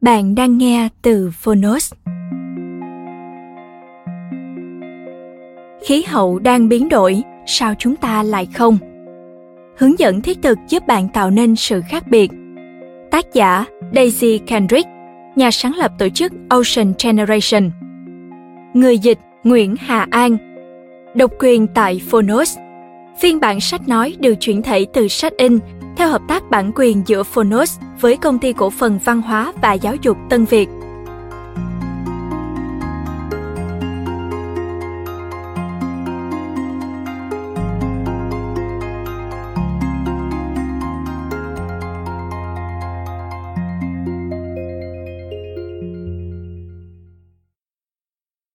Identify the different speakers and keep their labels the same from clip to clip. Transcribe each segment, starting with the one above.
Speaker 1: Bạn đang nghe từ Phonos. Khí hậu đang biến đổi, sao chúng ta lại không? Hướng dẫn thiết thực giúp bạn tạo nên sự khác biệt. Tác giả Daisy Kendrick, nhà sáng lập tổ chức Ocean Generation. Người dịch Nguyễn Hà An. Độc quyền tại Phonos. Phiên bản sách nói được chuyển thể từ sách in theo hợp tác bản quyền giữa Phonos với công ty cổ phần văn hóa và giáo dục Tân Việt.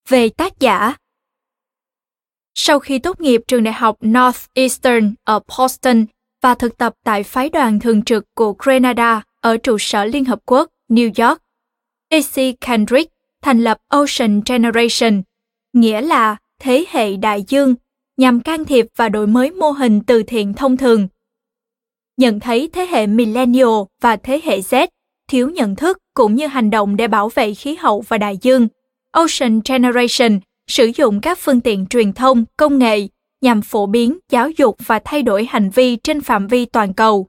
Speaker 1: Về tác giả Sau khi tốt nghiệp trường đại học Northeastern ở Boston và thực tập tại phái đoàn thường trực của Grenada ở trụ sở Liên Hợp Quốc, New York. AC Kendrick thành lập Ocean Generation, nghĩa là thế hệ đại dương, nhằm can thiệp và đổi mới mô hình từ thiện thông thường. Nhận thấy thế hệ Millennial và thế hệ Z thiếu nhận thức cũng như hành động để bảo vệ khí hậu và đại dương, Ocean Generation sử dụng các phương tiện truyền thông, công nghệ nhằm phổ biến, giáo dục và thay đổi hành vi trên phạm vi toàn cầu.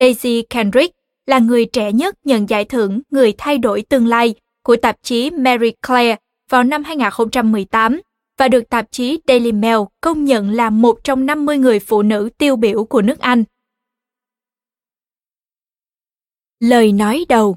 Speaker 1: Daisy Kendrick là người trẻ nhất nhận giải thưởng Người thay đổi tương lai của tạp chí Marie Claire vào năm 2018 và được tạp chí Daily Mail công nhận là một trong 50 người phụ nữ tiêu biểu của nước Anh. Lời nói đầu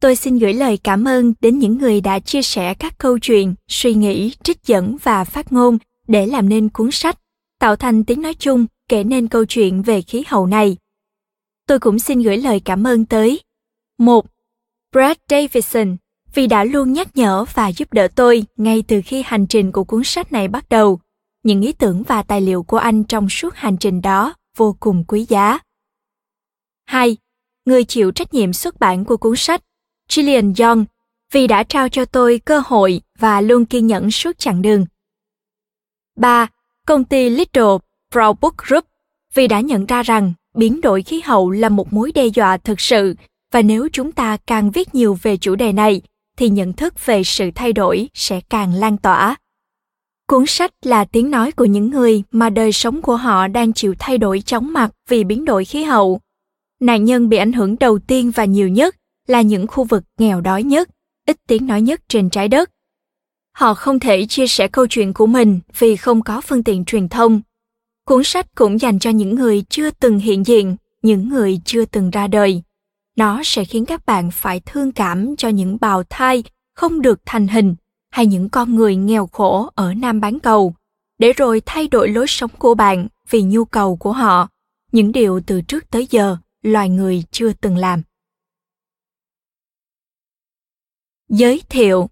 Speaker 1: tôi xin gửi lời cảm ơn đến những người đã chia sẻ các câu chuyện, suy nghĩ, trích dẫn và phát ngôn để làm nên cuốn sách, tạo thành tiếng nói chung kể nên câu chuyện về khí hậu này tôi cũng xin gửi lời cảm ơn tới một, brad davidson, vì đã luôn nhắc nhở và giúp đỡ tôi ngay từ khi hành trình của cuốn sách này bắt đầu những ý tưởng và tài liệu của anh trong suốt hành trình đó vô cùng quý giá. 2. Người chịu trách nhiệm xuất bản của cuốn sách Gillian Young, vì đã trao cho tôi cơ hội và luôn kiên nhẫn suốt chặng đường. 3. Công ty Little Brown Book Group, vì đã nhận ra rằng biến đổi khí hậu là một mối đe dọa thực sự, và nếu chúng ta càng viết nhiều về chủ đề này, thì nhận thức về sự thay đổi sẽ càng lan tỏa. Cuốn sách là tiếng nói của những người mà đời sống của họ đang chịu thay đổi chóng mặt vì biến đổi khí hậu. Nạn nhân bị ảnh hưởng đầu tiên và nhiều nhất là những khu vực nghèo đói nhất, ít tiếng nói nhất trên trái đất. Họ không thể chia sẻ câu chuyện của mình vì không có phương tiện truyền thông. Cuốn sách cũng dành cho những người chưa từng hiện diện, những người chưa từng ra đời. Nó sẽ khiến các bạn phải thương cảm cho những bào thai không được thành hình hay những con người nghèo khổ ở Nam bán cầu, để rồi thay đổi lối sống của bạn vì nhu cầu của họ, những điều từ trước tới giờ loài người chưa từng làm. Giới thiệu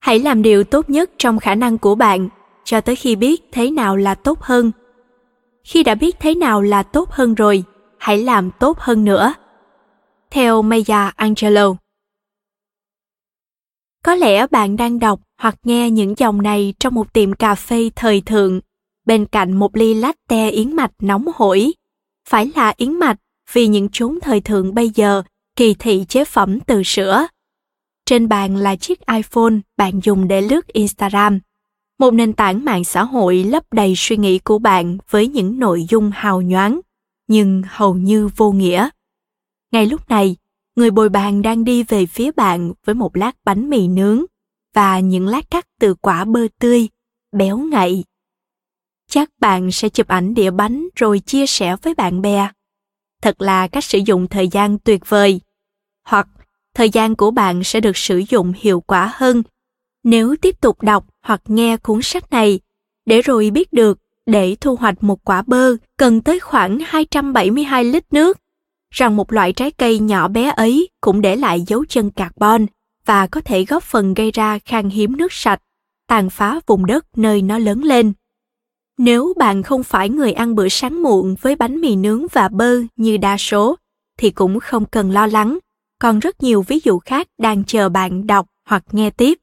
Speaker 1: Hãy làm điều tốt nhất trong khả năng của bạn cho tới khi biết thế nào là tốt hơn. Khi đã biết thế nào là tốt hơn rồi, hãy làm tốt hơn nữa. Theo Maya Angelou, có lẽ bạn đang đọc hoặc nghe những dòng này trong một tiệm cà phê thời thượng, bên cạnh một ly latte yến mạch nóng hổi. Phải là yến mạch vì những chốn thời thượng bây giờ kỳ thị chế phẩm từ sữa. Trên bàn là chiếc iPhone bạn dùng để lướt Instagram, một nền tảng mạng xã hội lấp đầy suy nghĩ của bạn với những nội dung hào nhoáng, nhưng hầu như vô nghĩa. Ngay lúc này, người bồi bàn đang đi về phía bạn với một lát bánh mì nướng và những lát cắt từ quả bơ tươi, béo ngậy. Chắc bạn sẽ chụp ảnh đĩa bánh rồi chia sẻ với bạn bè. Thật là cách sử dụng thời gian tuyệt vời. Hoặc thời gian của bạn sẽ được sử dụng hiệu quả hơn nếu tiếp tục đọc hoặc nghe cuốn sách này để rồi biết được để thu hoạch một quả bơ cần tới khoảng 272 lít nước, rằng một loại trái cây nhỏ bé ấy cũng để lại dấu chân carbon và có thể góp phần gây ra khan hiếm nước sạch, tàn phá vùng đất nơi nó lớn lên. Nếu bạn không phải người ăn bữa sáng muộn với bánh mì nướng và bơ như đa số, thì cũng không cần lo lắng, còn rất nhiều ví dụ khác đang chờ bạn đọc hoặc nghe tiếp.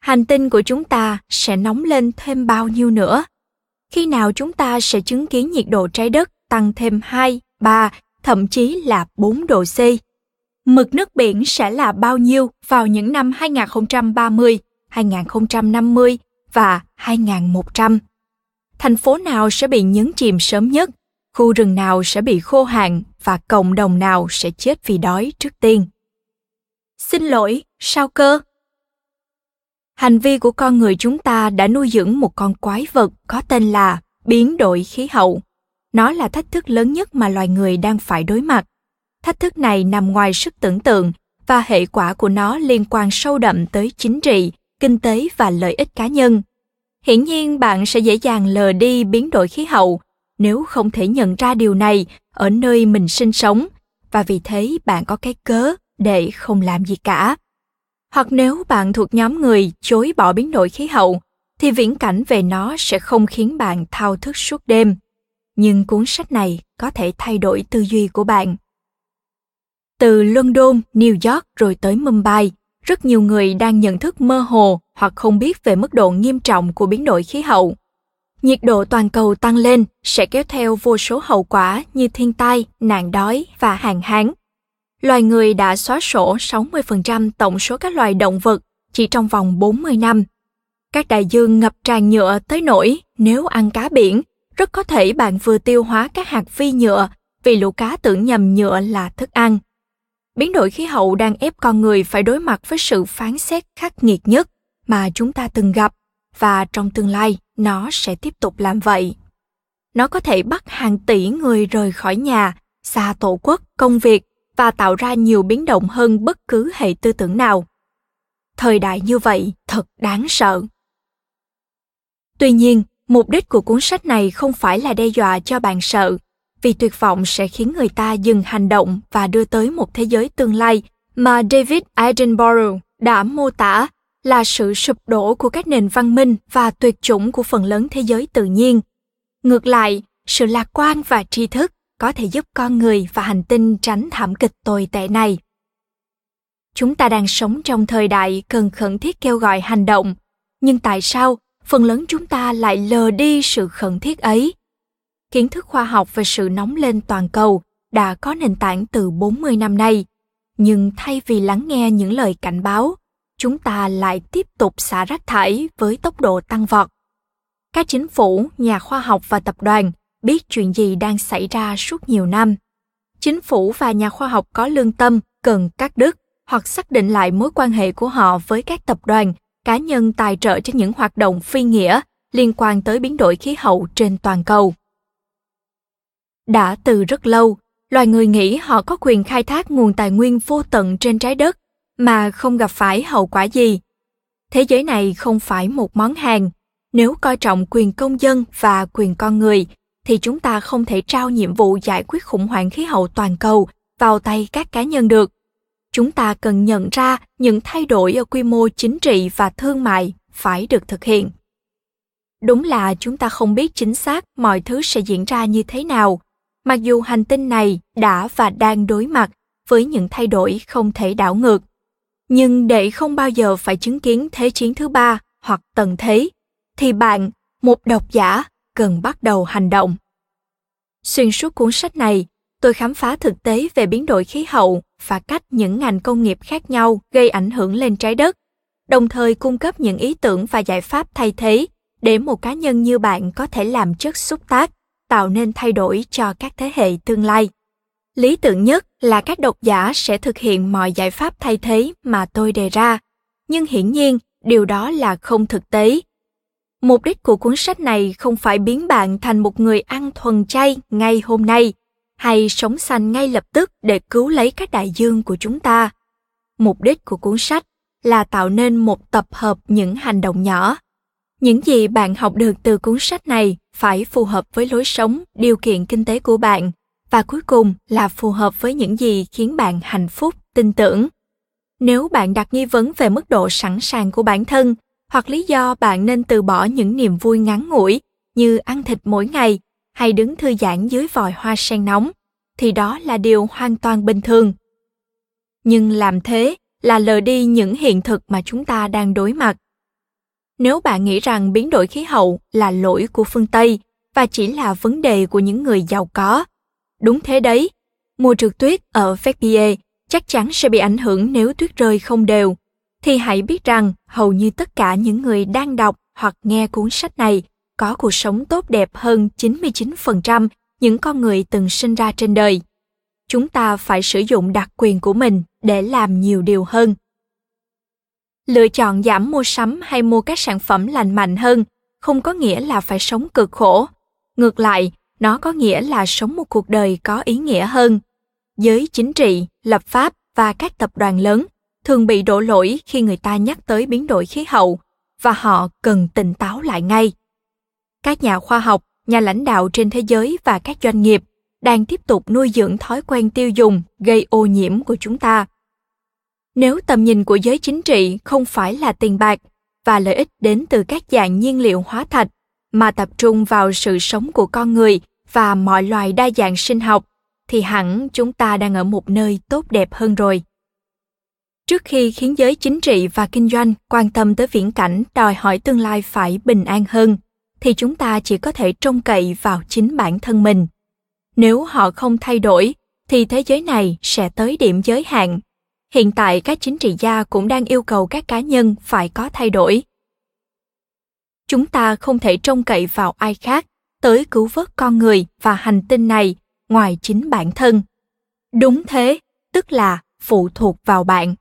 Speaker 1: Hành tinh của chúng ta sẽ nóng lên thêm bao nhiêu nữa? Khi nào chúng ta sẽ chứng kiến nhiệt độ trái đất tăng thêm 2, 3, thậm chí là 4 độ C? Mực nước biển sẽ là bao nhiêu vào những năm 2030, 2050 và 2100? Thành phố nào sẽ bị nhấn chìm sớm nhất? Khu rừng nào sẽ bị khô hạn và cộng đồng nào sẽ chết vì đói trước tiên? Xin lỗi, sao cơ? Hành vi của con người chúng ta đã nuôi dưỡng một con quái vật có tên là biến đổi khí hậu. Nó là thách thức lớn nhất mà loài người đang phải đối mặt. Thách thức này nằm ngoài sức tưởng tượng và hệ quả của nó liên quan sâu đậm tới chính trị, kinh tế và lợi ích cá nhân. Hiển nhiên bạn sẽ dễ dàng lờ đi biến đổi khí hậu nếu không thể nhận ra điều này ở nơi mình sinh sống và vì thế bạn có cái cớ để không làm gì cả. Hoặc nếu bạn thuộc nhóm người chối bỏ biến đổi khí hậu thì viễn cảnh về nó sẽ không khiến bạn thao thức suốt đêm. Nhưng cuốn sách này có thể thay đổi tư duy của bạn. Từ London, New York rồi tới Mumbai, rất nhiều người đang nhận thức mơ hồ hoặc không biết về mức độ nghiêm trọng của biến đổi khí hậu. Nhiệt độ toàn cầu tăng lên sẽ kéo theo vô số hậu quả như thiên tai, nạn đói và hạn hán. Loài người đã xóa sổ 60% tổng số các loài động vật chỉ trong vòng 40 năm. Các đại dương ngập tràn nhựa tới nỗi nếu ăn cá biển, rất có thể bạn vừa tiêu hóa các hạt vi nhựa vì lũ cá tưởng nhầm nhựa là thức ăn. Biến đổi khí hậu đang ép con người phải đối mặt với sự phán xét khắc nghiệt nhất mà chúng ta từng gặp và trong tương lai nó sẽ tiếp tục làm vậy. Nó có thể bắt hàng tỷ người rời khỏi nhà, xa tổ quốc, công việc và tạo ra nhiều biến động hơn bất cứ hệ tư tưởng nào. Thời đại như vậy thật đáng sợ. Tuy nhiên, mục đích của cuốn sách này không phải là đe dọa cho bạn sợ, vì tuyệt vọng sẽ khiến người ta dừng hành động và đưa tới một thế giới tương lai mà David Attenborough đã mô tả là sự sụp đổ của các nền văn minh và tuyệt chủng của phần lớn thế giới tự nhiên. Ngược lại, sự lạc quan và tri thức có thể giúp con người và hành tinh tránh thảm kịch tồi tệ này. Chúng ta đang sống trong thời đại cần khẩn thiết kêu gọi hành động, nhưng tại sao phần lớn chúng ta lại lờ đi sự khẩn thiết ấy? Kiến thức khoa học về sự nóng lên toàn cầu đã có nền tảng từ 40 năm nay, nhưng thay vì lắng nghe những lời cảnh báo, chúng ta lại tiếp tục xả rác thải với tốc độ tăng vọt. Các chính phủ, nhà khoa học và tập đoàn biết chuyện gì đang xảy ra suốt nhiều năm. Chính phủ và nhà khoa học có lương tâm cần cắt đứt hoặc xác định lại mối quan hệ của họ với các tập đoàn, cá nhân tài trợ cho những hoạt động phi nghĩa liên quan tới biến đổi khí hậu trên toàn cầu. Đã từ rất lâu, loài người nghĩ họ có quyền khai thác nguồn tài nguyên vô tận trên trái đất mà không gặp phải hậu quả gì. Thế giới này không phải một món hàng. Nếu coi trọng quyền công dân và quyền con người thì chúng ta không thể trao nhiệm vụ giải quyết khủng hoảng khí hậu toàn cầu vào tay các cá nhân được chúng ta cần nhận ra những thay đổi ở quy mô chính trị và thương mại phải được thực hiện. Đúng là chúng ta không biết chính xác mọi thứ sẽ diễn ra như thế nào. Mặc dù hành tinh này đã và đang đối mặt với những thay đổi không thể đảo ngược Nhưng để không bao giờ phải chứng kiến thế chiến thứ ba hoặc tận thế, thì bạn, một độc giả, cần bắt đầu hành động. Xuyên suốt cuốn sách này, tôi khám phá thực tế về biến đổi khí hậu và cách những ngành công nghiệp khác nhau gây ảnh hưởng lên trái đất, đồng thời cung cấp những ý tưởng và giải pháp thay thế để một cá nhân như bạn có thể làm chất xúc tác, tạo nên thay đổi cho các thế hệ tương lai. Lý tưởng nhất là các độc giả sẽ thực hiện mọi giải pháp thay thế mà tôi đề ra, nhưng hiển nhiên điều đó là không thực tế. Mục đích của cuốn sách này không phải biến bạn thành một người ăn thuần chay ngay hôm nay, hay sống xanh ngay lập tức để cứu lấy các đại dương của chúng ta. Mục đích của cuốn sách là tạo nên một tập hợp những hành động nhỏ. Những gì bạn học được từ cuốn sách này phải phù hợp với lối sống, điều kiện kinh tế của bạn và cuối cùng là phù hợp với những gì khiến bạn hạnh phúc, tin tưởng. Nếu bạn đặt nghi vấn về mức độ sẵn sàng của bản thân hoặc lý do bạn nên từ bỏ những niềm vui ngắn ngủi như ăn thịt mỗi ngày hay đứng thư giãn dưới vòi hoa sen nóng, thì đó là điều hoàn toàn bình thường. Nhưng làm thế là lờ đi những hiện thực mà chúng ta đang đối mặt. Nếu bạn nghĩ rằng biến đổi khí hậu là lỗi của phương tây và chỉ là vấn đề của những người giàu có, đúng thế đấy. Mùa trượt tuyết ở Verbier chắc chắn sẽ bị ảnh hưởng nếu tuyết rơi không đều. Thì hãy biết rằng hầu như tất cả những người đang đọc hoặc nghe cuốn sách này có cuộc sống tốt đẹp hơn 99% những con người từng sinh ra trên đời. Chúng ta phải sử dụng đặc quyền của mình để làm nhiều điều hơn. Lựa chọn giảm mua sắm hay mua các sản phẩm lành mạnh hơn không có nghĩa là phải sống cực khổ. Ngược lại, nó có nghĩa là sống một cuộc đời có ý nghĩa hơn. Giới chính trị, lập pháp và các tập đoàn lớn thường bị đổ lỗi khi người ta nhắc tới biến đổi khí hậu và họ cần tỉnh táo lại ngay các nhà khoa học, nhà lãnh đạo trên thế giới và các doanh nghiệp đang tiếp tục nuôi dưỡng thói quen tiêu dùng gây ô nhiễm của chúng ta. Nếu tầm nhìn của giới chính trị không phải là tiền bạc và lợi ích đến từ các dạng nhiên liệu hóa thạch, mà tập trung vào sự sống của con người và mọi loài đa dạng sinh học, thì hẳn chúng ta đang ở một nơi tốt đẹp hơn rồi. Trước khi khiến giới chính trị và kinh doanh quan tâm tới viễn cảnh đòi hỏi tương lai phải bình an hơn thì chúng ta chỉ có thể trông cậy vào chính bản thân mình. Nếu họ không thay đổi, thì thế giới này sẽ tới điểm giới hạn. Hiện tại các chính trị gia cũng đang yêu cầu các cá nhân phải có thay đổi. Chúng ta không thể trông cậy vào ai khác, tới cứu vớt con người và hành tinh này ngoài chính bản thân. Đúng thế, tức là phụ thuộc vào bạn.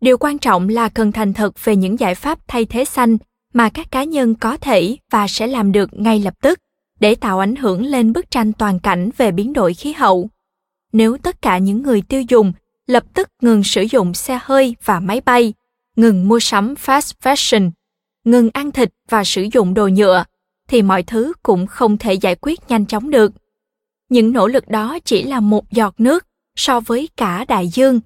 Speaker 1: Điều quan trọng là cần thành thật về những giải pháp thay thế xanh mà các cá nhân có thể và sẽ làm được ngay lập tức, để tạo ảnh hưởng lên bức tranh toàn cảnh về biến đổi khí hậu. Nếu tất cả những người tiêu dùng lập tức ngừng sử dụng xe hơi và máy bay, ngừng mua sắm fast fashion, ngừng ăn thịt và sử dụng đồ nhựa, thì mọi thứ cũng không thể giải quyết nhanh chóng được. Những nỗ lực đó chỉ là một giọt nước so với cả đại dương.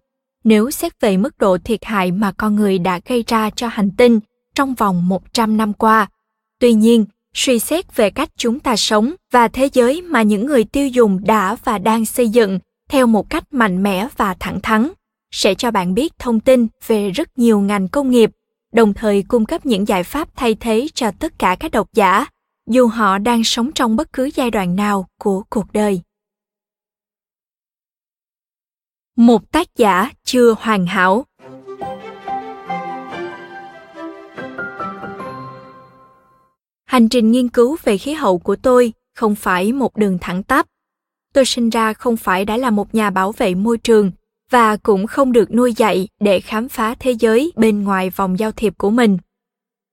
Speaker 1: Nếu xét về mức độ thiệt hại mà con người đã gây ra cho hành tinh trong vòng 100 năm qua. Tuy nhiên, suy xét về cách chúng ta sống và thế giới mà những người tiêu dùng đã và đang xây dựng theo một cách mạnh mẽ và thẳng thắn sẽ cho bạn biết thông tin về rất nhiều ngành công nghiệp đồng thời cung cấp những giải pháp thay thế cho tất cả các độc giả dù họ đang sống trong bất cứ giai đoạn nào của cuộc đời một tác giả chưa hoàn hảo hành trình nghiên cứu về khí hậu của tôi không phải một đường thẳng tắp tôi sinh ra không phải đã là một nhà bảo vệ môi trường và cũng không được nuôi dạy để khám phá thế giới bên ngoài vòng giao thiệp của mình.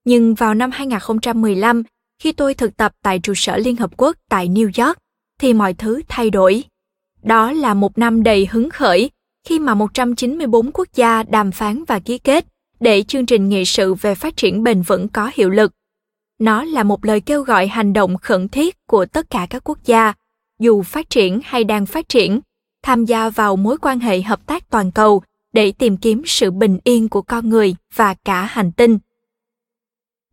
Speaker 1: Nhưng vào năm 2015, khi tôi thực tập tại trụ sở Liên Hợp Quốc tại New York, thì mọi thứ thay đổi. Đó là một năm đầy hứng khởi khi mà 194 quốc gia đàm phán và ký kết để chương trình nghị sự về phát triển bền vững có hiệu lực. Nó là một lời kêu gọi hành động khẩn thiết của tất cả các quốc gia, dù phát triển hay đang phát triển, tham gia vào mối quan hệ hợp tác toàn cầu để tìm kiếm sự bình yên của con người và cả hành tinh.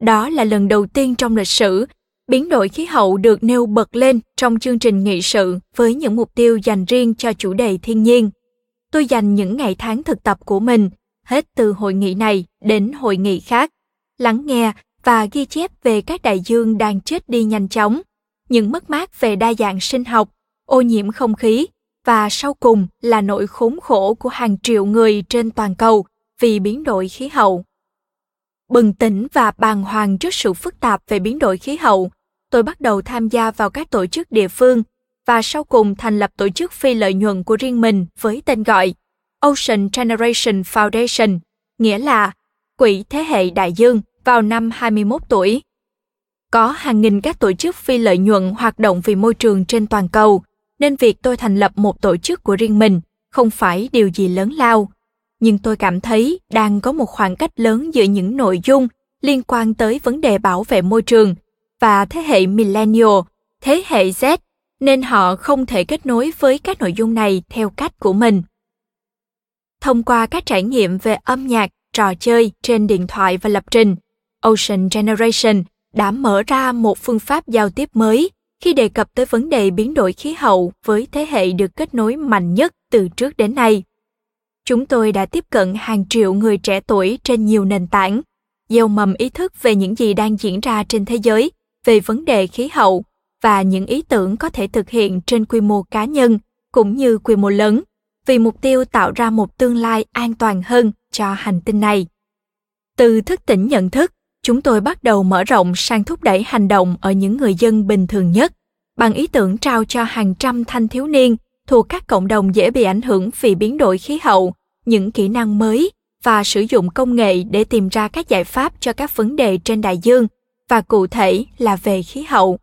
Speaker 1: Đó là lần đầu tiên trong lịch sử biến đổi khí hậu được nêu bật lên trong chương trình nghị sự với những mục tiêu dành riêng cho chủ đề thiên nhiên tôi dành những ngày tháng thực tập của mình hết từ hội nghị này đến hội nghị khác, lắng nghe và ghi chép về các đại dương đang chết đi nhanh chóng, những mất mát về đa dạng sinh học, ô nhiễm không khí và sau cùng là nỗi khốn khổ của hàng triệu người trên toàn cầu vì biến đổi khí hậu. Bừng tỉnh và bàng hoàng trước sự phức tạp về biến đổi khí hậu, tôi bắt đầu tham gia vào các tổ chức địa phương và sau cùng thành lập tổ chức phi lợi nhuận của riêng mình với tên gọi Ocean Generation Foundation, nghĩa là Quỹ Thế hệ Đại Dương vào năm 21 tuổi. Có hàng nghìn các tổ chức phi lợi nhuận hoạt động vì môi trường trên toàn cầu, nên việc tôi thành lập một tổ chức của riêng mình không phải điều gì lớn lao. Nhưng tôi cảm thấy đang có một khoảng cách lớn giữa những nội dung liên quan tới vấn đề bảo vệ môi trường và thế hệ millennial, thế hệ Z, nên họ không thể kết nối với các nội dung này theo cách của mình. Thông qua các trải nghiệm về âm nhạc, trò chơi trên điện thoại và lập trình, Ocean Generation đã mở ra một phương pháp giao tiếp mới khi đề cập tới vấn đề biến đổi khí hậu với thế hệ được kết nối mạnh nhất từ trước đến nay. Chúng tôi đã tiếp cận hàng triệu người trẻ tuổi trên nhiều nền tảng, gieo mầm ý thức về những gì đang diễn ra trên thế giới về vấn đề khí hậu và những ý tưởng có thể thực hiện trên quy mô cá nhân cũng như quy mô lớn vì mục tiêu tạo ra một tương lai an toàn hơn cho hành tinh này. Từ thức tỉnh nhận thức, chúng tôi bắt đầu mở rộng sang thúc đẩy hành động ở những người dân bình thường nhất. Bằng ý tưởng trao cho hàng trăm thanh thiếu niên thuộc các cộng đồng dễ bị ảnh hưởng vì biến đổi khí hậu, những kỹ năng mới và sử dụng công nghệ để tìm ra các giải pháp cho các vấn đề trên đại dương và cụ thể là về khí hậu.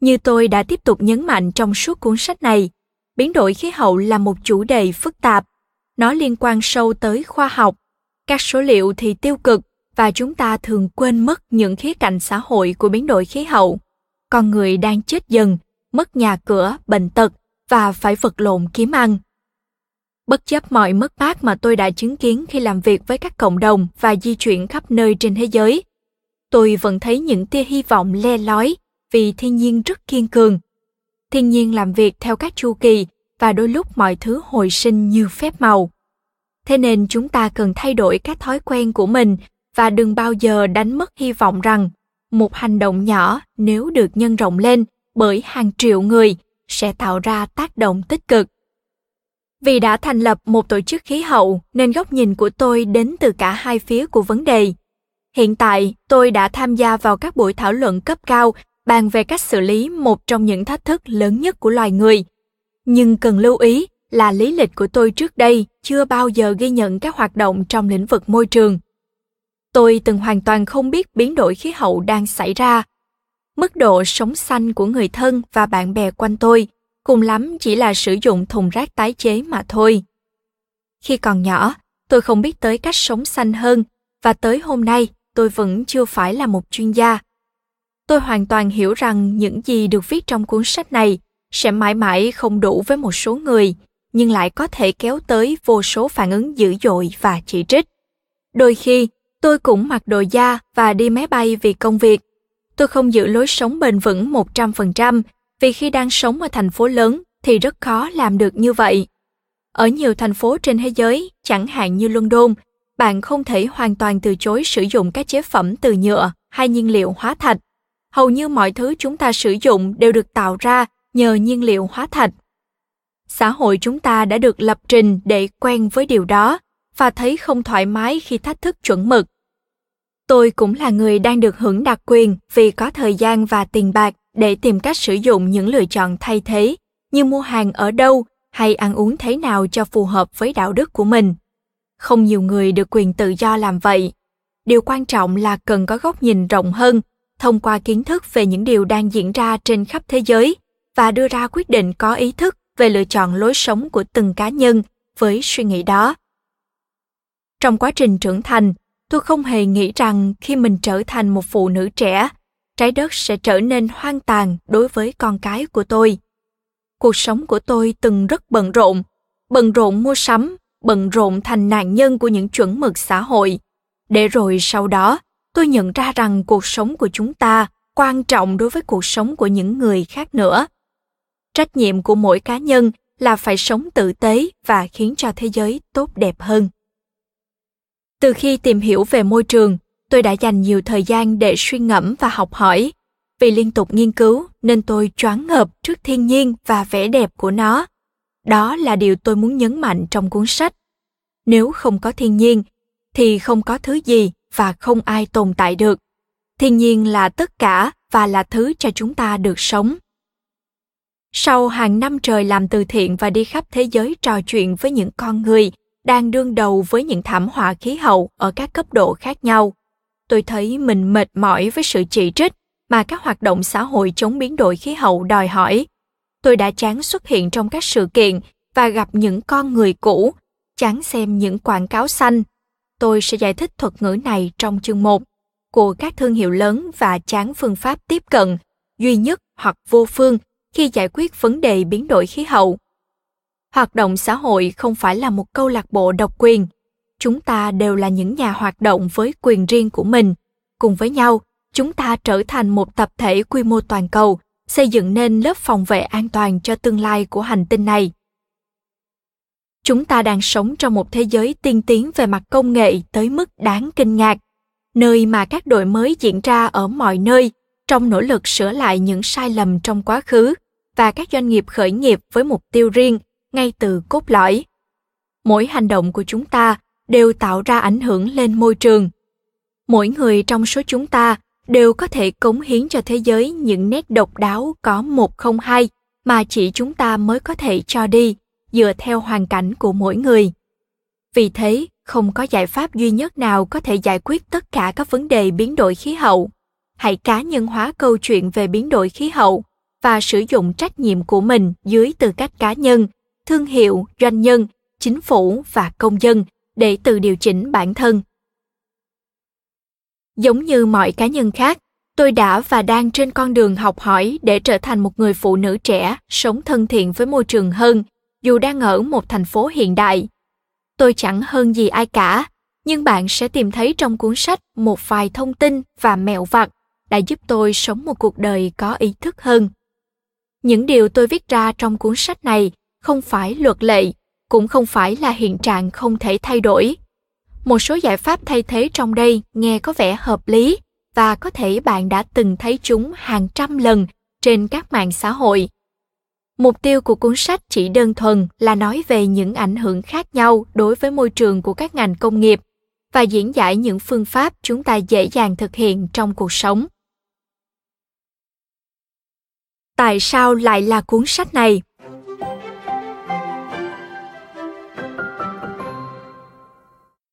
Speaker 1: Như tôi đã tiếp tục nhấn mạnh trong suốt cuốn sách này, biến đổi khí hậu là một chủ đề phức tạp. Nó liên quan sâu tới khoa học. Các số liệu thì tiêu cực và chúng ta thường quên mất những khía cạnh xã hội của biến đổi khí hậu. Con người đang chết dần, mất nhà cửa, bệnh tật và phải vật lộn kiếm ăn. Bất chấp mọi mất mát mà tôi đã chứng kiến khi làm việc với các cộng đồng và di chuyển khắp nơi trên thế giới, tôi vẫn thấy những tia hy vọng le lói vì thiên nhiên rất kiên cường. Thiên nhiên làm việc theo các chu kỳ và đôi lúc mọi thứ hồi sinh như phép màu. Thế nên chúng ta cần thay đổi các thói quen của mình và đừng bao giờ đánh mất hy vọng rằng một hành động nhỏ nếu được nhân rộng lên bởi hàng triệu người sẽ tạo ra tác động tích cực. Vì đã thành lập một tổ chức khí hậu nên góc nhìn của tôi đến từ cả hai phía của vấn đề. Hiện tại, tôi đã tham gia vào các buổi thảo luận cấp cao bàn về cách xử lý một trong những thách thức lớn nhất của loài người. Nhưng cần lưu ý là lý lịch của tôi trước đây chưa bao giờ ghi nhận các hoạt động trong lĩnh vực môi trường tôi từng hoàn toàn không biết biến đổi khí hậu đang xảy ra. Mức độ sống xanh của người thân và bạn bè quanh tôi, cùng lắm chỉ là sử dụng thùng rác tái chế mà thôi. Khi còn nhỏ, tôi không biết tới cách sống xanh hơn, và tới hôm nay, tôi vẫn chưa phải là một chuyên gia. Tôi hoàn toàn hiểu rằng những gì được viết trong cuốn sách này sẽ mãi mãi không đủ với một số người, nhưng lại có thể kéo tới vô số phản ứng dữ dội và chỉ trích. Đôi khi tôi cũng mặc đồ da và đi máy bay vì công việc tôi không giữ lối sống bền vững 100% vì khi đang sống ở thành phố lớn thì rất khó làm được như vậy. Ở nhiều thành phố trên thế giới, chẳng hạn như London, bạn không thể hoàn toàn từ chối sử dụng các chế phẩm từ nhựa hay nhiên liệu hóa thạch. Hầu như mọi thứ chúng ta sử dụng đều được tạo ra nhờ nhiên liệu hóa thạch. Xã hội chúng ta đã được lập trình để quen với điều đó và thấy không thoải mái khi thách thức chuẩn mực. Tôi cũng là người đang được hưởng đặc quyền vì có thời gian và tiền bạc để tìm cách sử dụng những lựa chọn thay thế, như mua hàng ở đâu hay ăn uống thế nào cho phù hợp với đạo đức của mình. Không nhiều người được quyền tự do làm vậy. Điều quan trọng là cần có góc nhìn rộng hơn, thông qua kiến thức về những điều đang diễn ra trên khắp thế giới và đưa ra quyết định có ý thức về lựa chọn lối sống của từng cá nhân với suy nghĩ đó trong quá trình trưởng thành, tôi không hề nghĩ rằng khi mình trở thành một phụ nữ trẻ, trái đất sẽ trở nên hoang tàn đối với con cái của tôi. Cuộc sống của tôi từng rất bận rộn bận rộn mua sắm, bận rộn thành nạn nhân của những chuẩn mực xã hội. Để rồi sau đó, tôi nhận ra rằng cuộc sống của chúng ta quan trọng đối với cuộc sống của những người khác nữa. Trách nhiệm của mỗi cá nhân là phải sống tử tế và khiến cho thế giới tốt đẹp hơn. Từ khi tìm hiểu về môi trường, tôi đã dành nhiều thời gian để suy ngẫm và học hỏi. Vì liên tục nghiên cứu nên tôi choáng ngợp trước thiên nhiên và vẻ đẹp của nó. Đó là điều tôi muốn nhấn mạnh trong cuốn sách. Nếu không có thiên nhiên, thì không có thứ gì và không ai tồn tại được. Thiên nhiên là tất cả và là thứ cho chúng ta được sống. Sau hàng năm trời làm từ thiện và đi khắp thế giới trò chuyện với những con người đang đương đầu với những thảm họa khí hậu ở các cấp độ khác nhau, tôi thấy mình mệt mỏi với sự chỉ trích mà các hoạt động xã hội chống biến đổi khí hậu đòi hỏi. Tôi đã chán xuất hiện trong các sự kiện và gặp những con người cũ, chán xem những quảng cáo xanh. Tôi sẽ giải thích thuật ngữ này trong chương 1 của các thương hiệu lớn và chán phương pháp tiếp cận duy nhất hoặc vô phương khi giải quyết vấn đề biến đổi khí hậu. Hoạt động xã hội không phải là một câu lạc bộ độc quyền. Chúng ta đều là những nhà hoạt động với quyền riêng của mình. Cùng với nhau, chúng ta trở thành một tập thể quy mô toàn cầu, xây dựng nên lớp phòng vệ an toàn cho tương lai của hành tinh này. Chúng ta đang sống trong một thế giới tiên tiến về mặt công nghệ tới mức đáng kinh ngạc, nơi mà các đổi mới diễn ra ở mọi nơi trong nỗ lực sửa lại những sai lầm trong quá khứ và các doanh nghiệp khởi nghiệp với mục tiêu riêng ngay từ cốt lõi. Mỗi hành động của chúng ta đều tạo ra ảnh hưởng lên môi trường. Mỗi người trong số chúng ta đều có thể cống hiến cho thế giới những nét độc đáo có một không hai mà chỉ chúng ta mới có thể cho đi dựa theo hoàn cảnh của mỗi người. Vì thế, không có giải pháp duy nhất nào có thể giải quyết tất cả các vấn đề biến đổi khí hậu. Hãy cá nhân hóa câu chuyện về biến đổi khí hậu và sử dụng trách nhiệm của mình dưới tư cách cá nhân, thương hiệu, doanh nhân, chính phủ và công dân để tự điều chỉnh bản thân. Giống như mọi cá nhân khác, tôi đã và đang trên con đường học hỏi để trở thành một người phụ nữ trẻ sống thân thiện với môi trường hơn dù đang ở một thành phố hiện đại tôi chẳng hơn gì ai cả nhưng bạn sẽ tìm thấy trong cuốn sách một vài thông tin và mẹo vặt đã giúp tôi sống một cuộc đời có ý thức hơn những điều tôi viết ra trong cuốn sách này không phải luật lệ, cũng không phải là hiện trạng không thể thay đổi. Một số giải pháp thay thế trong đây nghe có vẻ hợp lý, và có thể bạn đã từng thấy chúng hàng trăm lần trên các mạng xã hội. Mục tiêu của cuốn sách chỉ đơn thuần là nói về những ảnh hưởng khác nhau đối với môi trường của các ngành công nghiệp, và diễn giải những phương pháp chúng ta dễ dàng thực hiện trong cuộc sống. Tại sao lại là cuốn sách này?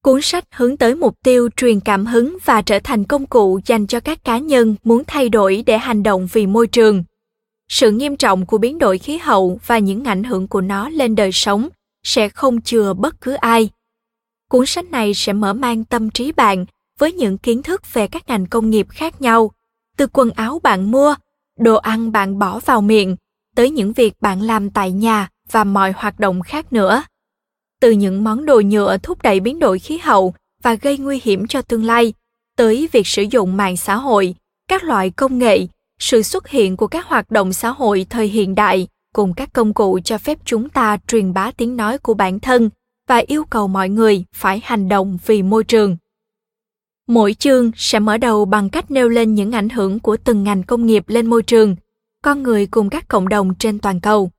Speaker 1: Cuốn sách hướng tới mục tiêu truyền cảm hứng và trở thành công cụ dành cho các cá nhân muốn thay đổi để hành động vì môi trường. Sự nghiêm trọng của biến đổi khí hậu và những ảnh hưởng của nó lên đời sống sẽ không chừa bất cứ ai. Cuốn sách này sẽ mở mang tâm trí bạn với những kiến thức về các ngành công nghiệp khác nhau, từ quần áo bạn mua, đồ ăn bạn bỏ vào miệng, tới những việc bạn làm tại nhà và mọi hoạt động khác nữa từ những món đồ nhựa thúc đẩy biến đổi khí hậu và gây nguy hiểm cho tương lai, tới việc sử dụng mạng xã hội, các loại công nghệ, sự xuất hiện của các hoạt động xã hội thời hiện đại cùng các công cụ cho phép chúng ta truyền bá tiếng nói của bản thân và yêu cầu mọi người phải hành động vì môi trường. Mỗi chương sẽ mở đầu bằng cách nêu lên những ảnh hưởng của từng ngành công nghiệp lên môi trường, con người cùng các cộng đồng trên toàn cầu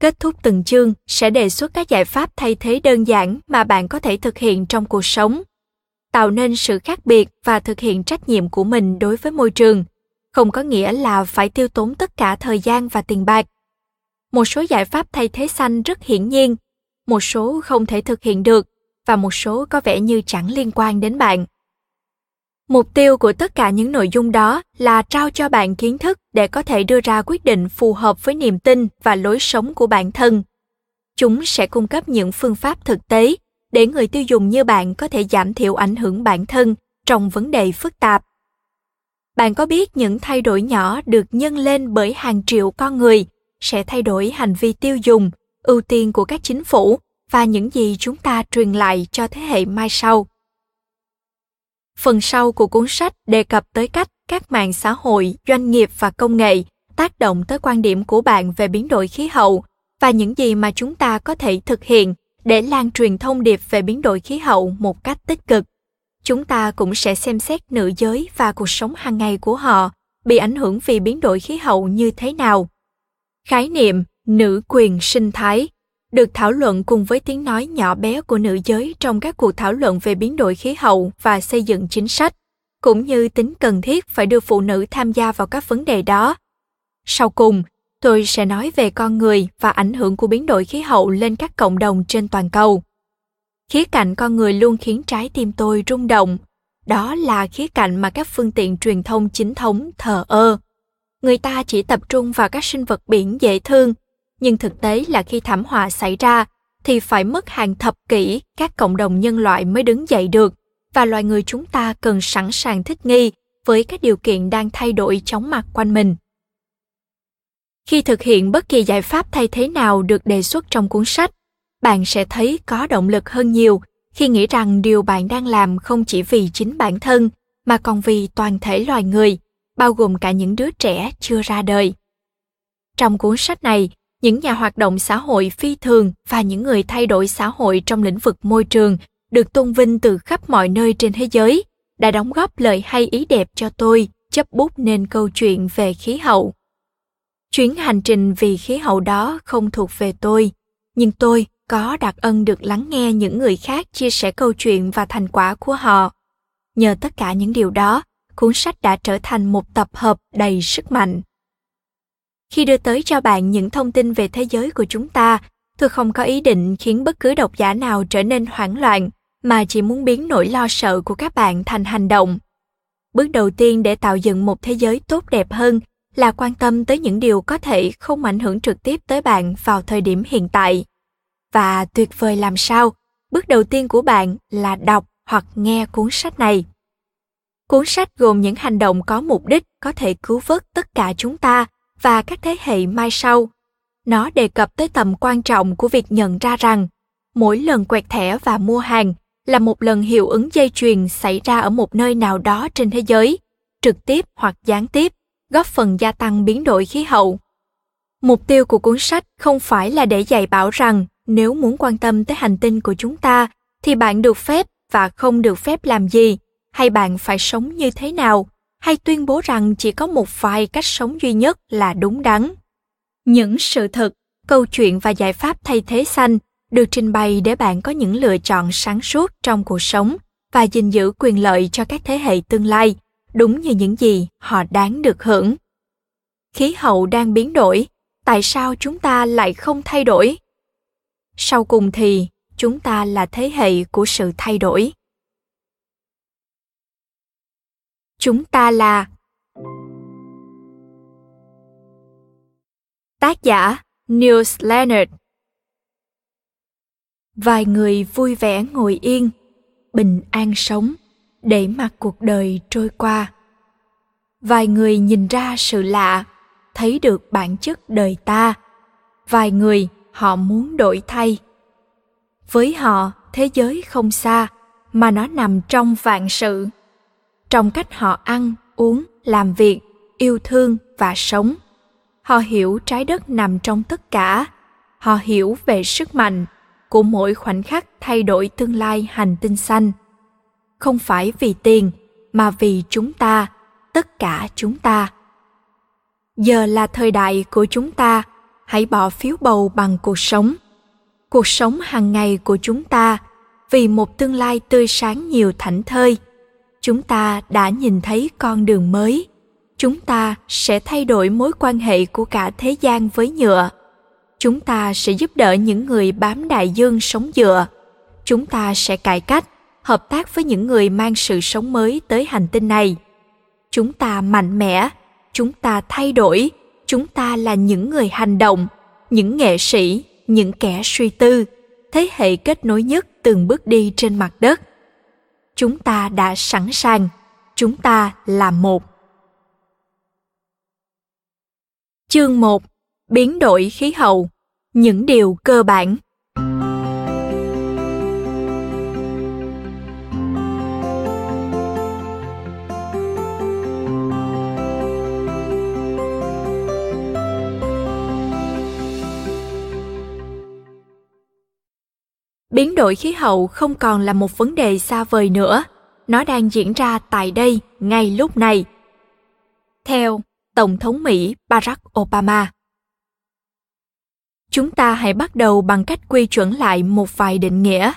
Speaker 1: kết thúc từng chương sẽ đề xuất các giải pháp thay thế đơn giản mà bạn có thể thực hiện trong cuộc sống. Tạo nên sự khác biệt và thực hiện trách nhiệm của mình đối với môi trường. Không có nghĩa là phải tiêu tốn tất cả thời gian và tiền bạc. Một số giải pháp thay thế xanh rất hiển nhiên, một số không thể thực hiện được và một số có vẻ như chẳng liên quan đến bạn mục tiêu của tất cả những nội dung đó là trao cho bạn kiến thức để có thể đưa ra quyết định phù hợp với niềm tin và lối sống của bản thân. Chúng sẽ cung cấp những phương pháp thực tế để người tiêu dùng như bạn có thể giảm thiểu ảnh hưởng bản thân trong vấn đề phức tạp. Bạn có biết những thay đổi nhỏ được nhân lên bởi hàng triệu con người sẽ thay đổi hành vi tiêu dùng, ưu tiên của các chính phủ và những gì chúng ta truyền lại cho thế hệ mai sau? Phần sau của cuốn sách đề cập tới cách các mạng xã hội, doanh nghiệp và công nghệ tác động tới quan điểm của bạn về biến đổi khí hậu và những gì mà chúng ta có thể thực hiện để lan truyền thông điệp về biến đổi khí hậu một cách tích cực. Chúng ta cũng sẽ xem xét nữ giới và cuộc sống hàng ngày của họ bị ảnh hưởng vì biến đổi khí hậu như thế nào. Khái niệm nữ quyền sinh thái được thảo luận cùng với tiếng nói nhỏ bé của nữ giới trong các cuộc thảo luận về biến đổi khí hậu và xây dựng chính sách, cũng như tính cần thiết phải đưa phụ nữ tham gia vào các vấn đề đó. Sau cùng, tôi sẽ nói về con người và ảnh hưởng của biến đổi khí hậu lên các cộng đồng trên toàn cầu. Khía cạnh con người luôn khiến trái tim tôi rung động. Đó là khía cạnh mà các phương tiện truyền thông chính thống thờ ơ. Người ta chỉ tập trung vào các sinh vật biển dễ thương nhưng thực tế là khi thảm họa xảy ra, thì phải mất hàng thập kỷ các cộng đồng nhân loại mới đứng dậy được. Và loài người chúng ta cần sẵn sàng thích nghi với các điều kiện đang thay đổi chóng mặt quanh mình. Khi thực hiện bất kỳ giải pháp thay thế nào được đề xuất trong cuốn sách, bạn sẽ thấy có động lực hơn nhiều khi nghĩ rằng điều bạn đang làm không chỉ vì chính bản thân, mà còn vì toàn thể loài người, bao gồm cả những đứa trẻ chưa ra đời. Trong cuốn sách này những nhà hoạt động xã hội phi thường và những người thay đổi xã hội trong lĩnh vực môi trường được tôn vinh từ khắp mọi nơi trên thế giới, đã đóng góp lời hay ý đẹp cho tôi chấp bút nên câu chuyện về khí hậu. Chuyến hành trình vì khí hậu đó không thuộc về tôi, nhưng tôi có đặc ân được lắng nghe những người khác chia sẻ câu chuyện và thành quả của họ. Nhờ tất cả những điều đó, cuốn sách đã trở thành một tập hợp đầy sức mạnh khi đưa tới cho bạn những thông tin về thế giới của chúng ta, tôi không có ý định khiến bất cứ độc giả nào trở nên hoảng loạn, mà chỉ muốn biến nỗi lo sợ của các bạn thành hành động. Bước đầu tiên để tạo dựng một thế giới tốt đẹp hơn là quan tâm tới những điều có thể không ảnh hưởng trực tiếp tới bạn vào thời điểm hiện tại. Và tuyệt vời làm sao? Bước đầu tiên của bạn là đọc hoặc nghe cuốn sách này. Cuốn sách gồm những hành động có mục đích có thể cứu vớt tất cả chúng ta và các thế hệ mai sau. Nó đề cập tới tầm quan trọng của việc nhận ra rằng, mỗi lần quẹt thẻ và mua hàng là một lần hiệu ứng dây chuyền xảy ra ở một nơi nào đó trên thế giới, trực tiếp hoặc gián tiếp, góp phần gia tăng biến đổi khí hậu. Mục tiêu của cuốn sách không phải là để dạy bảo rằng nếu muốn quan tâm tới hành tinh của chúng ta thì bạn được phép và không được phép làm gì, hay bạn phải sống như thế nào hay tuyên bố rằng chỉ có một vài cách sống duy nhất là đúng đắn. Những sự thật, câu chuyện và giải pháp thay thế xanh được trình bày để bạn có những lựa chọn sáng suốt trong cuộc sống và gìn giữ quyền lợi cho các thế hệ tương lai, đúng như những gì họ đáng được hưởng. Khí hậu đang biến đổi, tại sao chúng ta lại không thay đổi? Sau cùng thì, chúng ta là thế hệ của sự thay đổi. Chúng ta là tác giả Niels Leonard. Vài người vui vẻ ngồi yên, bình an sống, để mặc cuộc đời trôi qua. Vài người nhìn ra sự lạ, thấy được bản chất đời ta. Vài người, họ muốn đổi thay. Với họ, thế giới không xa, mà nó nằm trong vạn sự trong cách họ ăn, uống, làm việc, yêu thương và sống. Họ hiểu trái đất nằm trong tất cả. Họ hiểu về sức mạnh của mỗi khoảnh khắc thay đổi tương lai hành tinh xanh. Không phải vì tiền, mà vì chúng ta, tất cả chúng ta. Giờ là thời đại của chúng ta. Hãy bỏ phiếu bầu bằng cuộc sống. Cuộc sống hàng ngày của chúng ta vì một tương lai tươi sáng nhiều thảnh thơi chúng ta đã nhìn thấy con đường mới. Chúng ta sẽ thay đổi mối quan hệ của cả thế gian với nhựa. Chúng ta sẽ giúp đỡ những người bám đại dương sống dựa. Chúng ta sẽ cải cách, hợp tác với những người mang sự sống mới tới hành tinh này. Chúng ta mạnh mẽ, chúng ta thay đổi, chúng ta là những người hành động, những nghệ sĩ, những kẻ suy tư. Thế hệ kết nối nhất từng bước đi trên mặt đất chúng ta đã sẵn sàng. Chúng ta là một. Chương 1 biến đổi khí hậu. Những điều cơ bản. Biến đổi khí hậu không còn là một vấn đề xa vời nữa. Nó đang diễn ra tại đây, ngay lúc này. Theo tổng thống mỹ barack obama, chúng ta hãy bắt đầu bằng cách quy chuẩn lại một vài định nghĩa.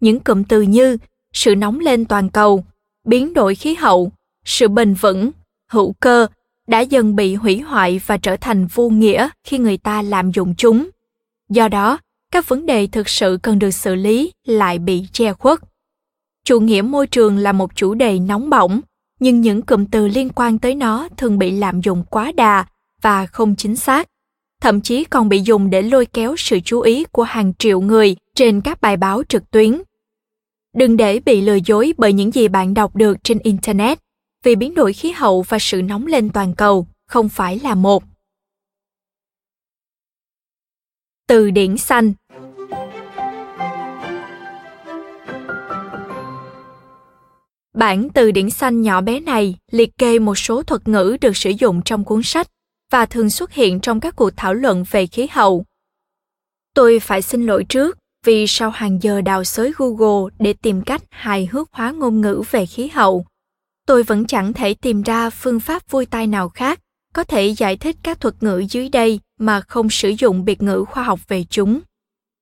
Speaker 1: Những cụm từ như sự nóng lên toàn cầu, biến đổi khí hậu, sự bền vững, hữu cơ đã dần bị hủy hoại và trở thành vô nghĩa khi người ta lạm dụng chúng. Do đó các vấn đề thực sự cần được xử lý lại bị che khuất. Chủ nghĩa môi trường là một chủ đề nóng bỏng, nhưng những cụm từ liên quan tới nó thường bị lạm dụng quá đà và không chính xác, thậm chí còn bị dùng để lôi kéo sự chú ý của hàng triệu người trên các bài báo trực tuyến. Đừng để bị lừa dối bởi những gì bạn đọc được trên internet, vì biến đổi khí hậu và sự nóng lên toàn cầu không phải là một. Từ điển xanh. Bản từ điển xanh nhỏ bé này liệt kê một số thuật ngữ được sử dụng trong cuốn sách và thường xuất hiện trong các cuộc thảo luận về khí hậu. Tôi phải xin lỗi trước vì sau hàng giờ đào xới Google để tìm cách hài hước hóa ngôn ngữ về khí hậu, tôi vẫn chẳng thể tìm ra phương pháp vui tai nào khác có thể giải thích các thuật ngữ dưới đây mà không sử dụng biệt ngữ khoa học về chúng.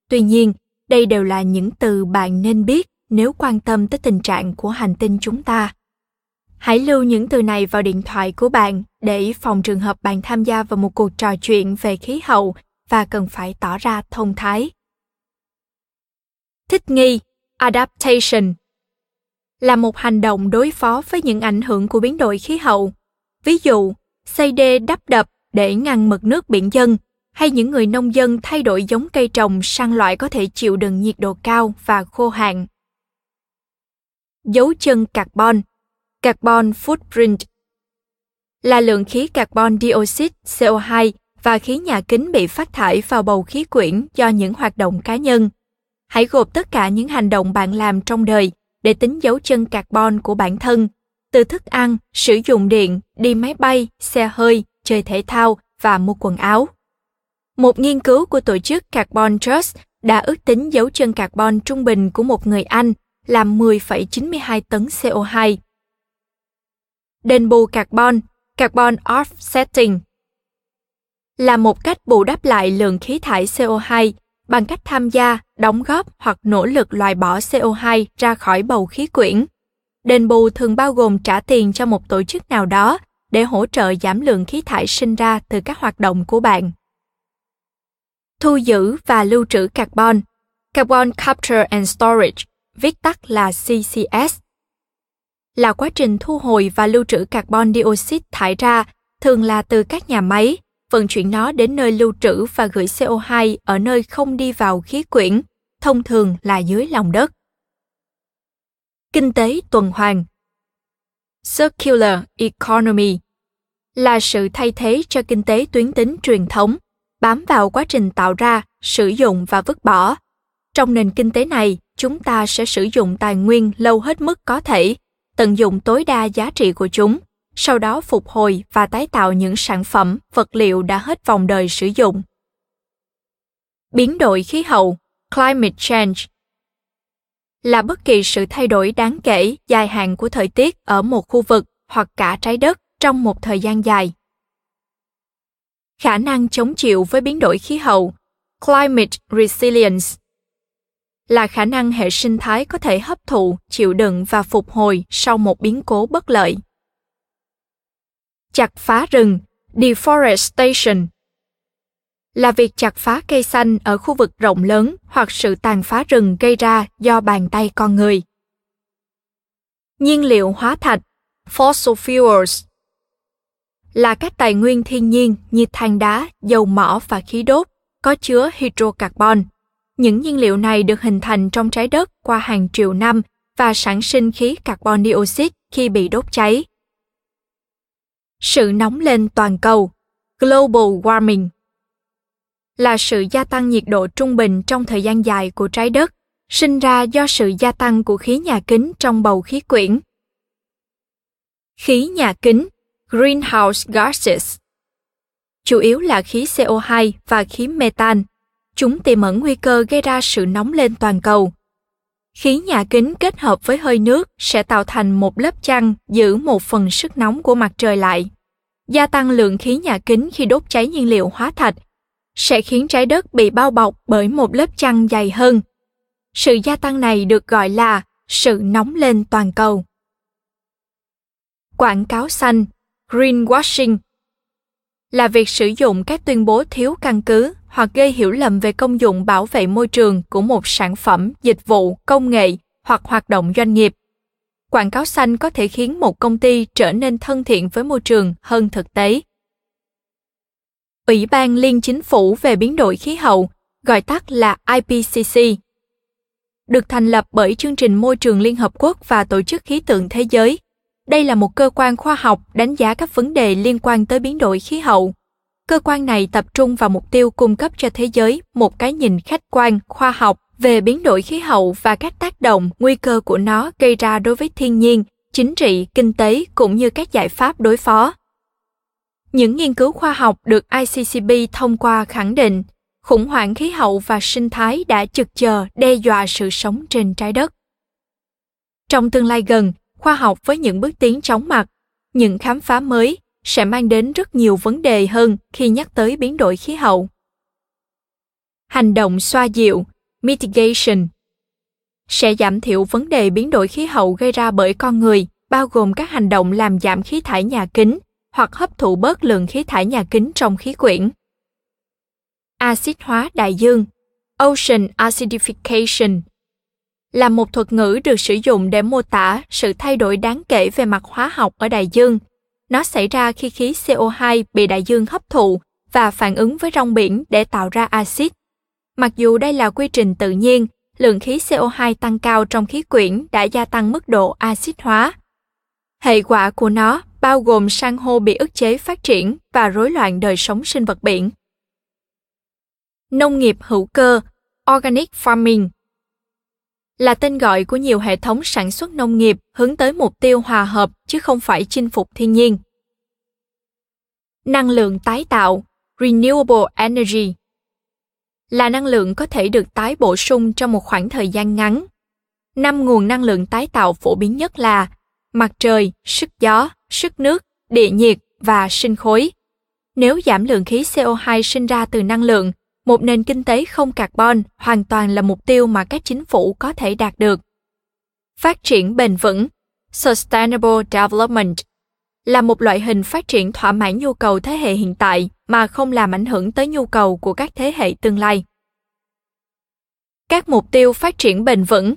Speaker 1: Tuy nhiên, đây đều là những từ bạn nên biết nếu quan tâm tới tình trạng của hành tinh chúng ta. Hãy lưu những từ này vào điện thoại của bạn để phòng trường hợp bạn tham gia vào một cuộc trò chuyện về khí hậu và cần phải tỏ ra thông thái. Thích nghi, adaptation là một hành động đối phó với những ảnh hưởng của biến đổi khí hậu. Ví dụ, xây đê đắp đập để ngăn mực nước biển dân hay những người nông dân thay đổi giống cây trồng sang loại có thể chịu đựng nhiệt độ cao và khô hạn. Dấu chân carbon Carbon footprint là lượng khí carbon dioxide CO2 và khí nhà kính bị phát thải vào bầu khí quyển do những hoạt động cá nhân. Hãy gộp tất cả những hành động bạn làm trong đời để tính dấu chân carbon của bản thân, từ thức ăn, sử dụng điện, đi máy bay, xe hơi, chơi thể thao và mua quần áo. Một nghiên cứu của tổ chức Carbon Trust đã ước tính dấu chân carbon trung bình của một người Anh là 10,92 tấn CO2. Đền bù carbon, carbon offsetting, là một cách bù đắp lại lượng khí thải CO2 bằng cách tham gia, đóng góp hoặc nỗ lực loại bỏ CO2 ra khỏi bầu khí quyển. Đền bù thường bao gồm trả tiền cho một tổ chức nào đó để hỗ trợ giảm lượng khí thải sinh ra từ các hoạt động của bạn. Thu giữ và lưu trữ carbon Carbon Capture and Storage, viết tắt là CCS, là quá trình thu hồi và lưu trữ carbon dioxide thải ra, thường là từ các nhà máy, vận chuyển nó đến nơi lưu trữ và gửi CO2 ở nơi không đi vào khí quyển, thông thường là dưới lòng đất. Kinh tế tuần hoàn Circular Economy là sự thay thế cho kinh tế tuyến tính truyền thống, bám vào quá trình tạo ra, sử dụng và vứt bỏ. Trong nền kinh tế này, chúng ta sẽ sử dụng tài nguyên lâu hết mức có thể, tận dụng tối đa giá trị của chúng – sau đó phục hồi và tái tạo những sản phẩm, vật liệu đã hết vòng đời sử dụng. Biến đổi khí hậu, climate change, là bất kỳ sự thay đổi đáng kể dài hạn của thời tiết ở một khu vực hoặc cả trái đất trong một thời gian dài. Khả năng chống chịu với biến đổi khí hậu, climate resilience, là khả năng hệ sinh thái có thể hấp thụ, chịu đựng và phục hồi sau một biến cố bất lợi chặt phá rừng deforestation là việc chặt phá cây xanh ở khu vực rộng lớn hoặc sự tàn phá rừng gây ra do bàn tay con người. Nhiên liệu hóa thạch fossil fuels là các tài nguyên thiên nhiên như than đá, dầu mỏ và khí đốt có chứa hydrocarbon. Những nhiên liệu này được hình thành trong trái đất qua hàng triệu năm và sản sinh khí carbon dioxide khi bị đốt cháy. Sự nóng lên toàn cầu, global warming, là sự gia tăng nhiệt độ trung bình trong thời gian dài của trái đất, sinh ra do sự gia tăng của khí nhà kính trong bầu khí quyển. Khí nhà kính, greenhouse gases, chủ yếu là khí CO2 và khí metan chúng tiềm ẩn nguy cơ gây ra sự nóng lên toàn cầu. Khí nhà kính kết hợp với hơi nước sẽ tạo thành một lớp chăn giữ một phần sức nóng của mặt trời lại. Gia tăng lượng khí nhà kính khi đốt cháy nhiên liệu hóa thạch sẽ khiến trái đất bị bao bọc bởi một lớp chăn dày hơn. Sự gia tăng này được gọi là sự nóng lên toàn cầu. Quảng cáo xanh, greenwashing là việc sử dụng các tuyên bố thiếu căn cứ hoặc gây hiểu lầm về công dụng bảo vệ môi trường của một sản phẩm, dịch vụ, công nghệ hoặc hoạt động doanh nghiệp. Quảng cáo xanh có thể khiến một công ty trở nên thân thiện với môi trường hơn thực tế. Ủy ban Liên Chính phủ về biến đổi khí hậu, gọi tắt là IPCC, được thành lập bởi chương trình môi trường Liên Hợp Quốc và Tổ chức Khí tượng Thế giới. Đây là một cơ quan khoa học đánh giá các vấn đề liên quan tới biến đổi khí hậu. Cơ quan này tập trung vào mục tiêu cung cấp cho thế giới một cái nhìn khách quan, khoa học về biến đổi khí hậu và các tác động, nguy cơ của nó gây ra đối với thiên nhiên, chính trị, kinh tế cũng như các giải pháp đối phó. Những nghiên cứu khoa học được ICCB thông qua khẳng định khủng hoảng khí hậu và sinh thái đã chực chờ đe dọa sự sống trên trái đất. Trong tương lai gần, khoa học với những bước tiến chóng mặt, những khám phá mới sẽ mang đến rất nhiều vấn đề hơn khi nhắc tới biến đổi khí hậu. Hành động xoa dịu, mitigation sẽ giảm thiểu vấn đề biến đổi khí hậu gây ra bởi con người, bao gồm các hành động làm giảm khí thải nhà kính hoặc hấp thụ bớt lượng khí thải nhà kính trong khí quyển axit hóa đại dương, ocean acidification, là một thuật ngữ được sử dụng để mô tả sự thay đổi đáng kể về mặt hóa học ở đại dương. Nó xảy ra khi khí CO2 bị đại dương hấp thụ và phản ứng với rong biển để tạo ra axit. Mặc dù đây là quy trình tự nhiên, lượng khí CO2 tăng cao trong khí quyển đã gia tăng mức độ axit hóa. Hệ quả của nó bao gồm san hô bị ức chế phát triển và rối loạn đời sống sinh vật biển nông nghiệp hữu cơ, organic farming là tên gọi của nhiều hệ thống sản xuất nông nghiệp hướng tới mục tiêu hòa hợp chứ không phải chinh phục thiên nhiên. Năng lượng tái tạo, renewable energy là năng lượng có thể được tái bổ sung trong một khoảng thời gian ngắn. Năm nguồn năng lượng tái tạo phổ biến nhất là mặt trời, sức gió, sức nước, địa nhiệt và sinh khối. Nếu giảm lượng khí CO2 sinh ra từ năng lượng, một nền kinh tế không carbon hoàn toàn là mục tiêu mà các chính phủ có thể đạt được. Phát triển bền vững, sustainable development là một loại hình phát triển thỏa mãn nhu cầu thế hệ hiện tại mà không làm ảnh hưởng tới nhu cầu của các thế hệ tương lai. Các mục tiêu phát triển bền vững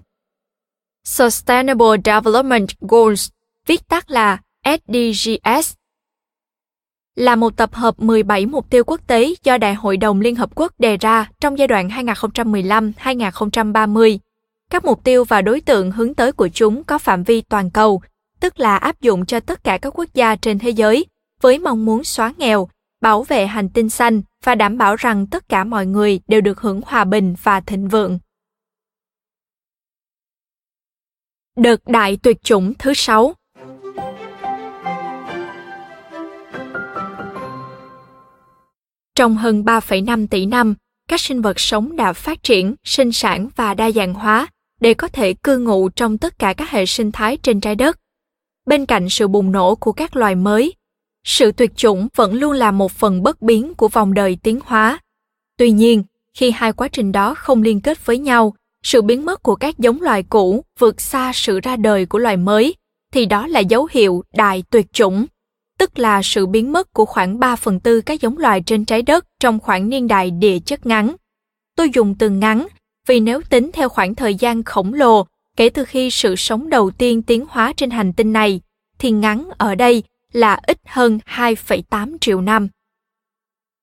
Speaker 1: Sustainable Development Goals, viết tắt là SDGs, là một tập hợp 17 mục tiêu quốc tế do Đại hội đồng Liên Hợp Quốc đề ra trong giai đoạn 2015-2030. Các mục tiêu và đối tượng hướng tới của chúng có phạm vi toàn cầu, tức là áp dụng cho tất cả các quốc gia trên thế giới, với mong muốn xóa nghèo, bảo vệ hành tinh xanh và đảm bảo rằng tất cả mọi người đều được hưởng hòa bình và thịnh vượng. Đợt đại tuyệt chủng thứ sáu Trong hơn 3,5 tỷ năm, các sinh vật sống đã phát triển, sinh sản và đa dạng hóa để có thể cư ngụ trong tất cả các hệ sinh thái trên trái đất. Bên cạnh sự bùng nổ của các loài mới, sự tuyệt chủng vẫn luôn là một phần bất biến của vòng đời tiến hóa. Tuy nhiên, khi hai quá trình đó không liên kết với nhau, sự biến mất của các giống loài cũ vượt xa sự ra đời của loài mới, thì đó là dấu hiệu đại tuyệt chủng tức là sự biến mất của khoảng 3 phần tư các giống loài trên trái đất trong khoảng niên đại địa chất ngắn. Tôi dùng từ ngắn vì nếu tính theo khoảng thời gian khổng lồ kể từ khi sự sống đầu tiên tiến hóa trên hành tinh này, thì ngắn ở đây là ít hơn 2,8 triệu năm.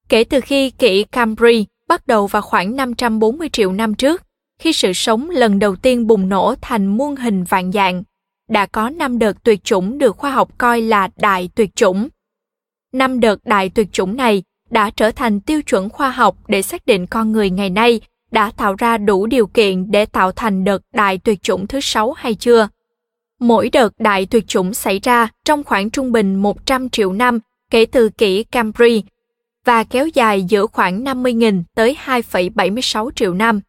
Speaker 1: Kể từ khi kỷ Cambri bắt đầu vào khoảng 540 triệu năm trước, khi sự sống lần đầu tiên bùng nổ thành muôn hình vạn dạng, đã có năm đợt tuyệt chủng được khoa học coi là đại tuyệt chủng. Năm đợt đại tuyệt chủng này đã trở thành tiêu chuẩn khoa học để xác định con người ngày nay đã tạo ra đủ điều kiện để tạo thành đợt đại tuyệt chủng thứ sáu hay chưa. Mỗi đợt đại tuyệt chủng xảy ra trong khoảng trung bình 100 triệu năm kể từ kỷ Cambri và kéo dài giữa khoảng 50.000 tới 2,76 triệu năm.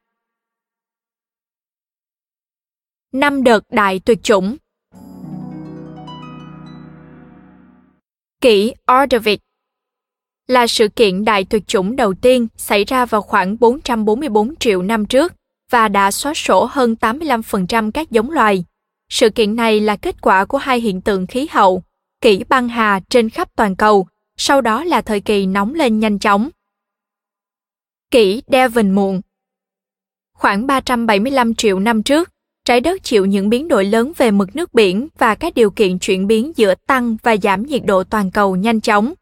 Speaker 1: Năm đợt đại tuyệt chủng Kỷ Ordovic là sự kiện đại tuyệt chủng đầu tiên xảy ra vào khoảng 444 triệu năm trước và đã xóa sổ hơn 85% các giống loài. Sự kiện này là kết quả của hai hiện tượng khí hậu, kỷ băng hà trên khắp toàn cầu, sau đó là thời kỳ nóng lên nhanh chóng. Kỷ Devon muộn Khoảng 375 triệu năm trước, trái đất chịu những biến đổi lớn về mực nước biển và các điều kiện chuyển biến giữa tăng và giảm nhiệt độ toàn cầu nhanh chóng.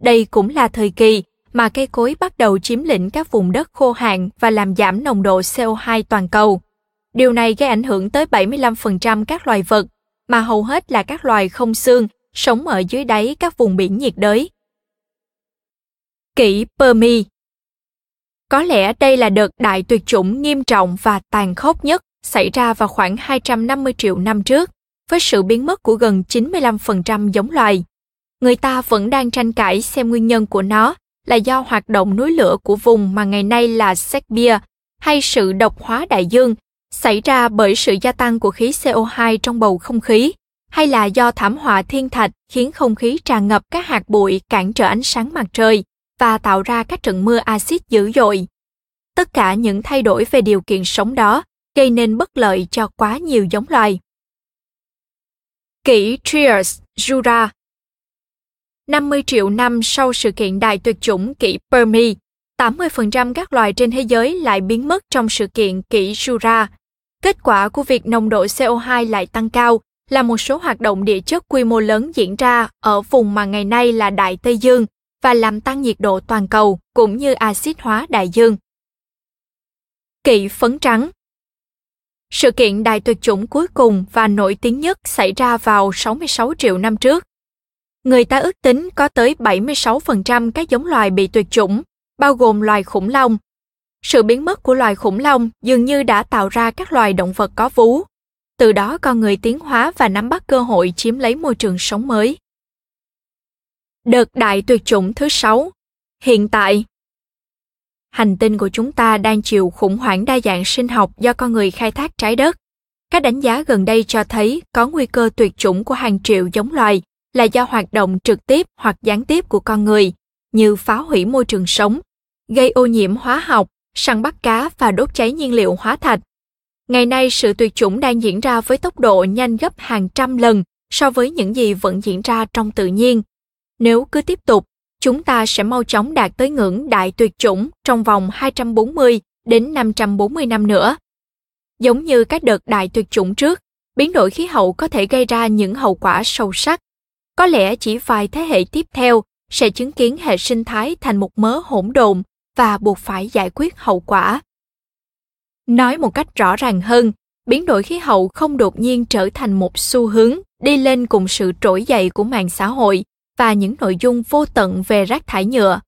Speaker 1: Đây cũng là thời kỳ mà cây cối bắt đầu chiếm lĩnh các vùng đất khô hạn và làm giảm nồng độ CO2 toàn cầu. Điều này gây ảnh hưởng tới 75% các loài vật, mà hầu hết là các loài không xương, sống ở dưới đáy các vùng biển nhiệt đới. Kỷ Permi Có lẽ đây là đợt đại tuyệt chủng nghiêm trọng và tàn khốc nhất xảy ra vào khoảng 250 triệu năm trước, với sự biến mất của gần 95% giống loài. Người ta vẫn đang tranh cãi xem nguyên nhân của nó là do hoạt động núi lửa của vùng mà ngày nay là Serbia hay sự độc hóa đại dương xảy ra bởi sự gia tăng của khí CO2 trong bầu không khí, hay là do thảm họa thiên thạch khiến không khí tràn ngập các hạt bụi cản trở ánh sáng mặt trời và tạo ra các trận mưa axit dữ dội. Tất cả những thay đổi về điều kiện sống đó gây nên bất lợi cho quá nhiều giống loài. Kỷ Trias Jura 50 triệu năm sau sự kiện đại tuyệt chủng kỷ Permi, 80% các loài trên thế giới lại biến mất trong sự kiện kỷ Jura. Kết quả của việc nồng độ CO2 lại tăng cao là một số hoạt động địa chất quy mô lớn diễn ra ở vùng mà ngày nay là Đại Tây Dương và làm tăng nhiệt độ toàn cầu cũng như axit hóa đại dương. Kỵ phấn trắng Sự kiện đại tuyệt chủng cuối cùng và nổi tiếng nhất xảy ra vào 66 triệu năm trước. Người ta ước tính có tới 76% các giống loài bị tuyệt chủng, bao gồm loài khủng long. Sự biến mất của loài khủng long dường như đã tạo ra các loài động vật có vú. Từ đó con người tiến hóa và nắm bắt cơ hội chiếm lấy môi trường sống mới. Đợt đại tuyệt chủng thứ sáu Hiện tại Hành tinh của chúng ta đang chịu khủng hoảng đa dạng sinh học do con người khai thác trái đất. Các đánh giá gần đây cho thấy có nguy cơ tuyệt chủng của hàng triệu giống loài là do hoạt động trực tiếp hoặc gián tiếp của con người, như phá hủy môi trường sống, gây ô nhiễm hóa học, săn bắt cá và đốt cháy nhiên liệu hóa thạch. Ngày nay, sự tuyệt chủng đang diễn ra với tốc độ nhanh gấp hàng trăm lần so với những gì vẫn diễn ra trong tự nhiên. Nếu cứ tiếp tục, chúng ta sẽ mau chóng đạt tới ngưỡng đại tuyệt chủng trong vòng 240 đến 540 năm nữa. Giống như các đợt đại tuyệt chủng trước, biến đổi khí hậu có thể gây ra những hậu quả sâu sắc. Có lẽ chỉ vài thế hệ tiếp theo sẽ chứng kiến hệ sinh thái thành một mớ hỗn độn và buộc phải giải quyết hậu quả. Nói một cách rõ ràng hơn, biến đổi khí hậu không đột nhiên trở thành một xu hướng đi lên cùng sự trỗi dậy của mạng xã hội và những nội dung vô tận về rác thải nhựa.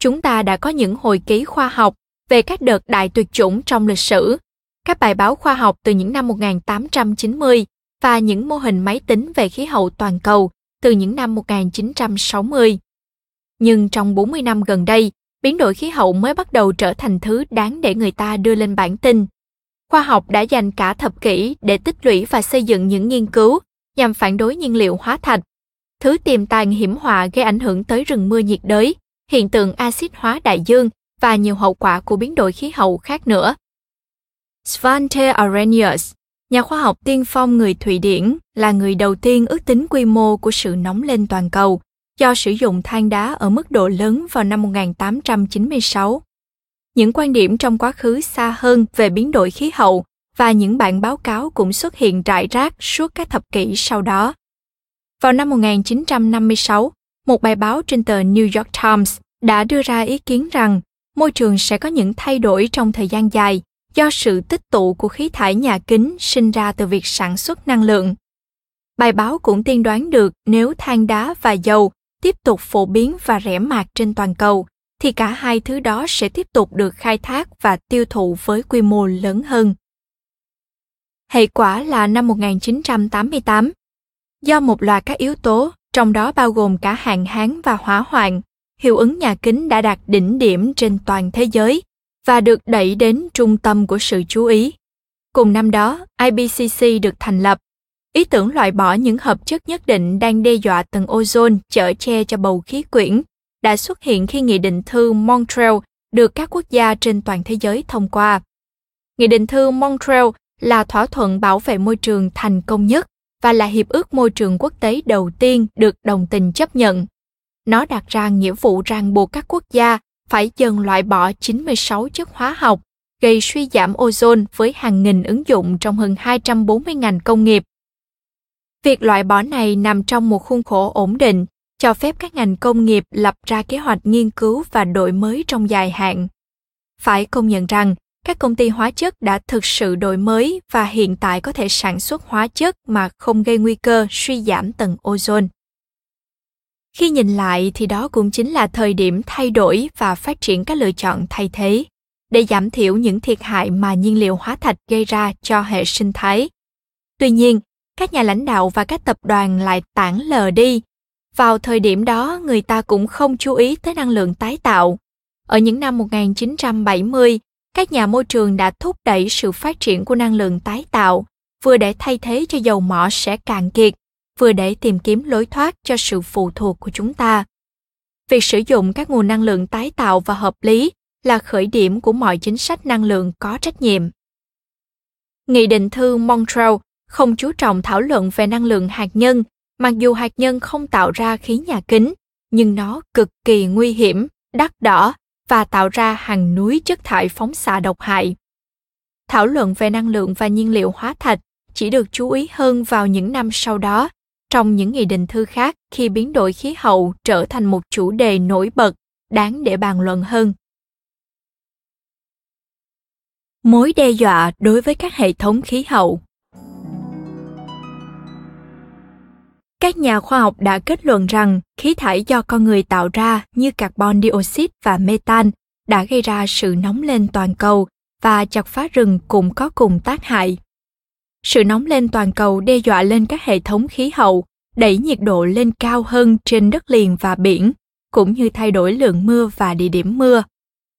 Speaker 1: Chúng ta đã có những hồi ký khoa học về các đợt đại tuyệt chủng trong lịch sử, các bài báo khoa học từ những năm 1890 và những mô hình máy tính về khí hậu toàn cầu từ những năm 1960. Nhưng trong 40 năm gần đây, biến đổi khí hậu mới bắt đầu trở thành thứ đáng để người ta đưa lên bản tin. Khoa học đã dành cả thập kỷ để tích lũy và xây dựng những nghiên cứu nhằm phản đối nhiên liệu hóa thạch, thứ tiềm tàng hiểm họa gây ảnh hưởng tới rừng mưa nhiệt đới, hiện tượng axit hóa đại dương và nhiều hậu quả của biến đổi khí hậu khác nữa. Svante Arrhenius, nhà khoa học tiên phong người Thụy Điển, là người đầu tiên ước tính quy mô của sự nóng lên toàn cầu do sử dụng than đá ở mức độ lớn vào năm 1896. Những quan điểm trong quá khứ xa hơn về biến đổi khí hậu và những bản báo cáo cũng xuất hiện rải rác suốt các thập kỷ sau đó. Vào năm 1956, một bài báo trên tờ New York Times đã đưa ra ý kiến rằng môi trường sẽ có những thay đổi trong thời gian dài do sự tích tụ của khí thải nhà kính sinh ra từ việc sản xuất năng lượng. Bài báo cũng tiên đoán được nếu than đá và dầu tiếp tục phổ biến và rẻ mạt trên toàn cầu, thì cả hai thứ đó sẽ tiếp tục được khai thác và tiêu thụ với quy mô lớn hơn. Hệ quả là năm 1988, do một loạt các yếu tố, trong đó bao gồm cả hạn hán và hỏa hoạn, hiệu ứng nhà kính đã đạt đỉnh điểm trên toàn thế giới và được đẩy đến trung tâm của sự chú ý. Cùng năm đó, IPCC được thành lập. Ý tưởng loại bỏ những hợp chất nhất định đang đe dọa tầng ozone chở che cho bầu khí quyển đã xuất hiện khi Nghị định thư Montreal được các quốc gia trên toàn thế giới thông qua. Nghị định thư Montreal là thỏa thuận bảo vệ môi trường thành công nhất và là hiệp ước môi trường quốc tế đầu tiên được đồng tình chấp nhận. Nó đặt ra nghĩa vụ ràng buộc các quốc gia phải dần loại bỏ 96 chất hóa học gây suy giảm ozone với hàng nghìn ứng dụng trong hơn 240 ngành công nghiệp. Việc loại bỏ này nằm trong một khuôn khổ ổn định, cho phép các ngành công nghiệp lập ra kế hoạch nghiên cứu và đổi mới trong dài hạn. Phải công nhận rằng, các công ty hóa chất đã thực sự đổi mới và hiện tại có thể sản xuất hóa chất mà không gây nguy cơ suy giảm tầng ozone. Khi nhìn lại thì đó cũng chính là thời điểm thay đổi và phát triển các lựa chọn thay thế để giảm thiểu những thiệt hại mà nhiên liệu hóa thạch gây ra cho hệ sinh thái. Tuy nhiên, các nhà lãnh đạo và các tập đoàn lại tản lờ đi. Vào thời điểm đó, người ta cũng không chú ý tới năng lượng tái tạo. Ở những năm 1970, các nhà môi trường đã thúc đẩy sự phát triển của năng lượng tái tạo, vừa để thay thế cho dầu mỏ sẽ cạn kiệt, vừa để tìm kiếm lối thoát cho sự phụ thuộc của chúng ta. Việc sử dụng các nguồn năng lượng tái tạo và hợp lý là khởi điểm của mọi chính sách năng lượng có trách nhiệm. Nghị định thư Montreal không chú trọng thảo luận về năng lượng hạt nhân, mặc dù hạt nhân không tạo ra khí nhà kính, nhưng nó cực kỳ nguy hiểm, đắt đỏ và tạo ra hàng núi chất thải phóng xạ độc hại. Thảo luận về năng lượng và nhiên liệu hóa thạch chỉ được chú ý hơn vào những năm sau đó trong những nghị định thư khác khi biến đổi khí hậu trở thành một chủ đề nổi bật, đáng để bàn luận hơn mối đe dọa đối với các hệ thống khí hậu các nhà khoa học đã kết luận rằng khí thải do con người tạo ra như carbon dioxide và metan đã gây ra sự nóng lên toàn cầu và chặt phá rừng cũng có cùng tác hại. Sự nóng lên toàn cầu đe dọa lên các hệ thống khí hậu, đẩy nhiệt độ lên cao hơn trên đất liền và biển, cũng như thay đổi lượng mưa và địa điểm mưa.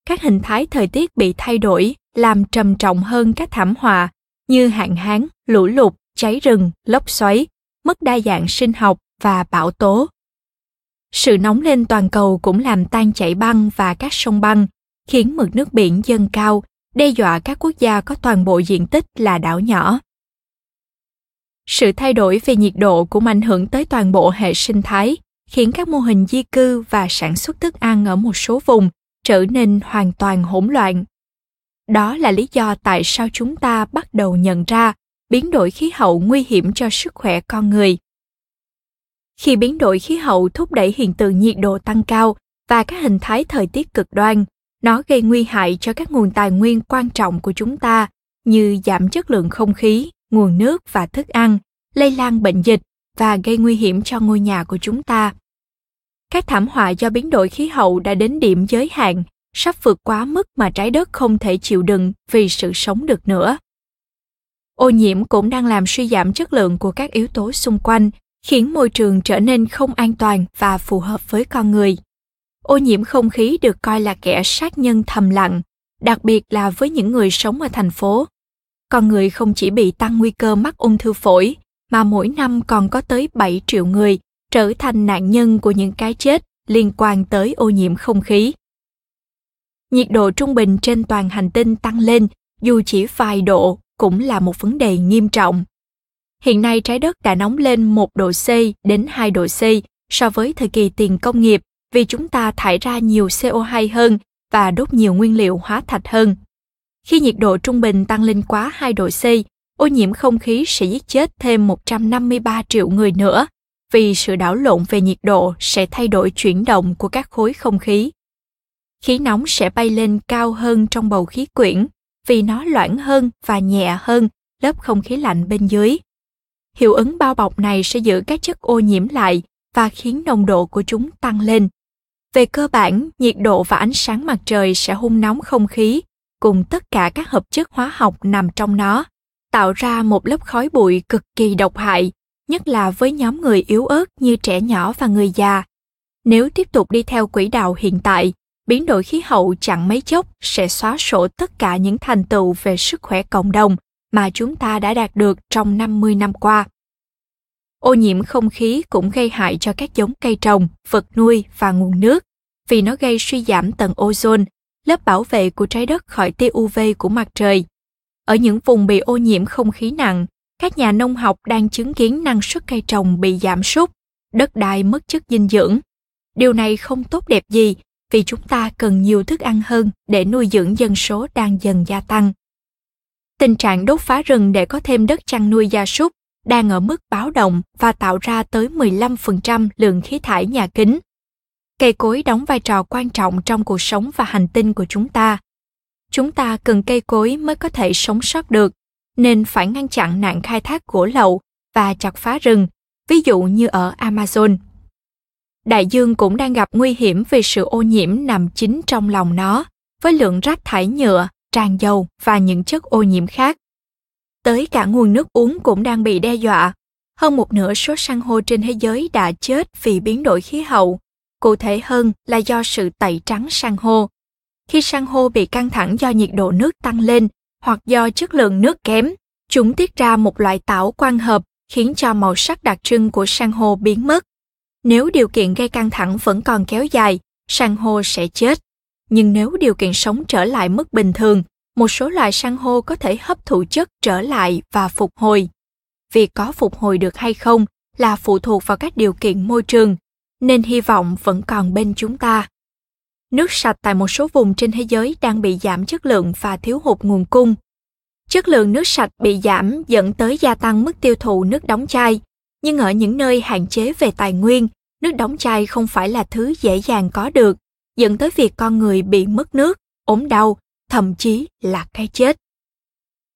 Speaker 1: Các hình thái thời tiết bị thay đổi làm trầm trọng hơn các thảm họa như hạn hán, lũ lụt, cháy rừng, lốc xoáy, mất đa dạng sinh học và bão tố. Sự nóng lên toàn cầu cũng làm tan chảy băng và các sông băng, khiến mực nước biển dâng cao, đe dọa các quốc gia có toàn bộ diện tích là đảo nhỏ. Sự thay đổi về nhiệt độ cũng ảnh hưởng tới toàn bộ hệ sinh thái, khiến các mô hình di cư và sản xuất thức ăn ở một số vùng trở nên hoàn toàn hỗn loạn. Đó là lý do tại sao chúng ta bắt đầu nhận ra biến đổi khí hậu nguy hiểm cho sức khỏe con người. Khi biến đổi khí hậu thúc đẩy hiện tượng nhiệt độ tăng cao và các hình thái thời tiết cực đoan, nó gây nguy hại cho các nguồn tài nguyên quan trọng của chúng ta như giảm chất lượng không khí, nguồn nước và thức ăn, lây lan bệnh dịch và gây nguy hiểm cho ngôi nhà của chúng ta. Các thảm họa do biến đổi khí hậu đã đến điểm giới hạn, sắp vượt quá mức mà trái đất không thể chịu đựng vì sự sống được nữa. Ô nhiễm cũng đang làm suy giảm chất lượng của các yếu tố xung quanh, khiến môi trường trở nên không an toàn và phù hợp với con người. Ô nhiễm không khí được coi là kẻ sát nhân thầm lặng, đặc biệt là với những người sống ở thành phố. Con người không chỉ bị tăng nguy cơ mắc ung thư phổi, mà mỗi năm còn có tới 7 triệu người trở thành nạn nhân của những cái chết liên quan tới ô nhiễm không khí. Nhiệt độ trung bình trên toàn hành tinh tăng lên dù chỉ vài độ cũng là một vấn đề nghiêm trọng. Hiện nay trái đất đã nóng lên 1 độ C đến 2 độ C so với thời kỳ tiền công nghiệp vì chúng ta thải ra nhiều CO2 hơn và đốt nhiều nguyên liệu hóa thạch hơn. Khi nhiệt độ trung bình tăng lên quá 2 độ C, ô nhiễm không khí sẽ giết chết thêm 153 triệu người nữa vì sự đảo lộn về nhiệt độ sẽ thay đổi chuyển động của các khối không khí. Khí nóng sẽ bay lên cao hơn trong bầu khí quyển vì nó loãng hơn và nhẹ hơn lớp không khí lạnh bên dưới. Hiệu ứng bao bọc này sẽ giữ các chất ô nhiễm lại và khiến nồng độ của chúng tăng lên. Về cơ bản, nhiệt độ và ánh sáng mặt trời sẽ hung nóng không khí cùng tất cả các hợp chất hóa học nằm trong nó, tạo ra một lớp khói bụi cực kỳ độc hại, nhất là với nhóm người yếu ớt như trẻ nhỏ và người già. Nếu tiếp tục đi theo quỹ đạo hiện tại, biến đổi khí hậu chẳng mấy chốc sẽ xóa sổ tất cả những thành tựu về sức khỏe cộng đồng mà chúng ta đã đạt được trong 50 năm qua. Ô nhiễm không khí cũng gây hại cho các giống cây trồng, vật nuôi và nguồn nước, vì nó gây suy giảm tầng ozone, lớp bảo vệ của trái đất khỏi tia UV của mặt trời. Ở những vùng bị ô nhiễm không khí nặng, các nhà nông học đang chứng kiến năng suất cây trồng bị giảm sút, đất đai mất chất dinh dưỡng. Điều này không tốt đẹp gì vì chúng ta cần nhiều thức ăn hơn để nuôi dưỡng dân số đang dần gia tăng. Tình trạng đốt phá rừng để có thêm đất chăn nuôi gia súc đang ở mức báo động và tạo ra tới 15% lượng khí thải nhà kính. Cây cối đóng vai trò quan trọng trong cuộc sống và hành tinh của chúng ta. Chúng ta cần cây cối mới có thể sống sót được, nên phải ngăn chặn nạn khai thác gỗ lậu và chặt phá rừng, ví dụ như ở Amazon. Đại dương cũng đang gặp nguy hiểm vì sự ô nhiễm nằm chính trong lòng nó, với lượng rác thải nhựa, tràn dầu và những chất ô nhiễm khác. Tới cả nguồn nước uống cũng đang bị đe dọa. Hơn một nửa số san hô trên thế giới đã chết vì biến đổi khí hậu, cụ thể hơn là do sự tẩy trắng san hô. Khi san hô bị căng thẳng do nhiệt độ nước tăng lên hoặc do chất lượng nước kém, chúng tiết ra một loại tảo quang hợp khiến cho màu sắc đặc trưng của san hô biến mất. Nếu điều kiện gây căng thẳng vẫn còn kéo dài, san hô sẽ chết. Nhưng nếu điều kiện sống trở lại mức bình thường, một số loài san hô có thể hấp thụ chất trở lại và phục hồi. Việc có phục hồi được hay không là phụ thuộc vào các điều kiện môi trường, nên hy vọng vẫn còn bên chúng ta. Nước sạch tại một số vùng trên thế giới đang bị giảm chất lượng và thiếu hụt nguồn cung. Chất lượng nước sạch bị giảm dẫn tới gia tăng mức tiêu thụ nước đóng chai, nhưng ở những nơi hạn chế về tài nguyên, nước đóng chai không phải là thứ dễ dàng có được, dẫn tới việc con người bị mất nước, ốm đau, thậm chí là cái chết.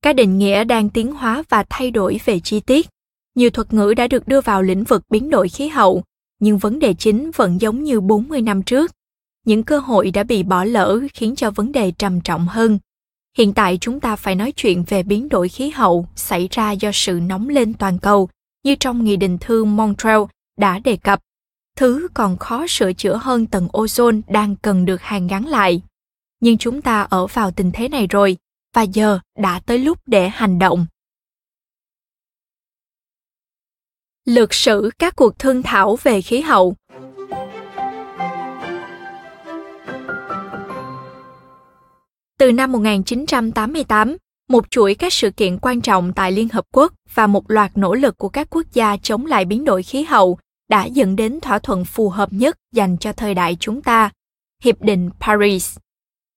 Speaker 1: Các định nghĩa đang tiến hóa và thay đổi về chi tiết. Nhiều thuật ngữ đã được đưa vào lĩnh vực biến đổi khí hậu, nhưng vấn đề chính vẫn giống như 40 năm trước. Những cơ hội đã bị bỏ lỡ khiến cho vấn đề trầm trọng hơn. Hiện tại chúng ta phải nói chuyện về biến đổi khí hậu xảy ra do sự nóng lên toàn cầu, như trong Nghị định thư Montreal đã đề cập. Thứ còn khó sửa chữa hơn tầng ozone đang cần được hàn gắn lại. Nhưng chúng ta ở vào tình thế này rồi, và giờ đã tới lúc để hành động. Lược sử các cuộc thương thảo về khí hậu Từ năm 1988, một chuỗi các sự kiện quan trọng tại Liên Hợp Quốc và một loạt nỗ lực của các quốc gia chống lại biến đổi khí hậu đã dẫn đến thỏa thuận phù hợp nhất dành cho thời đại chúng ta, Hiệp định Paris.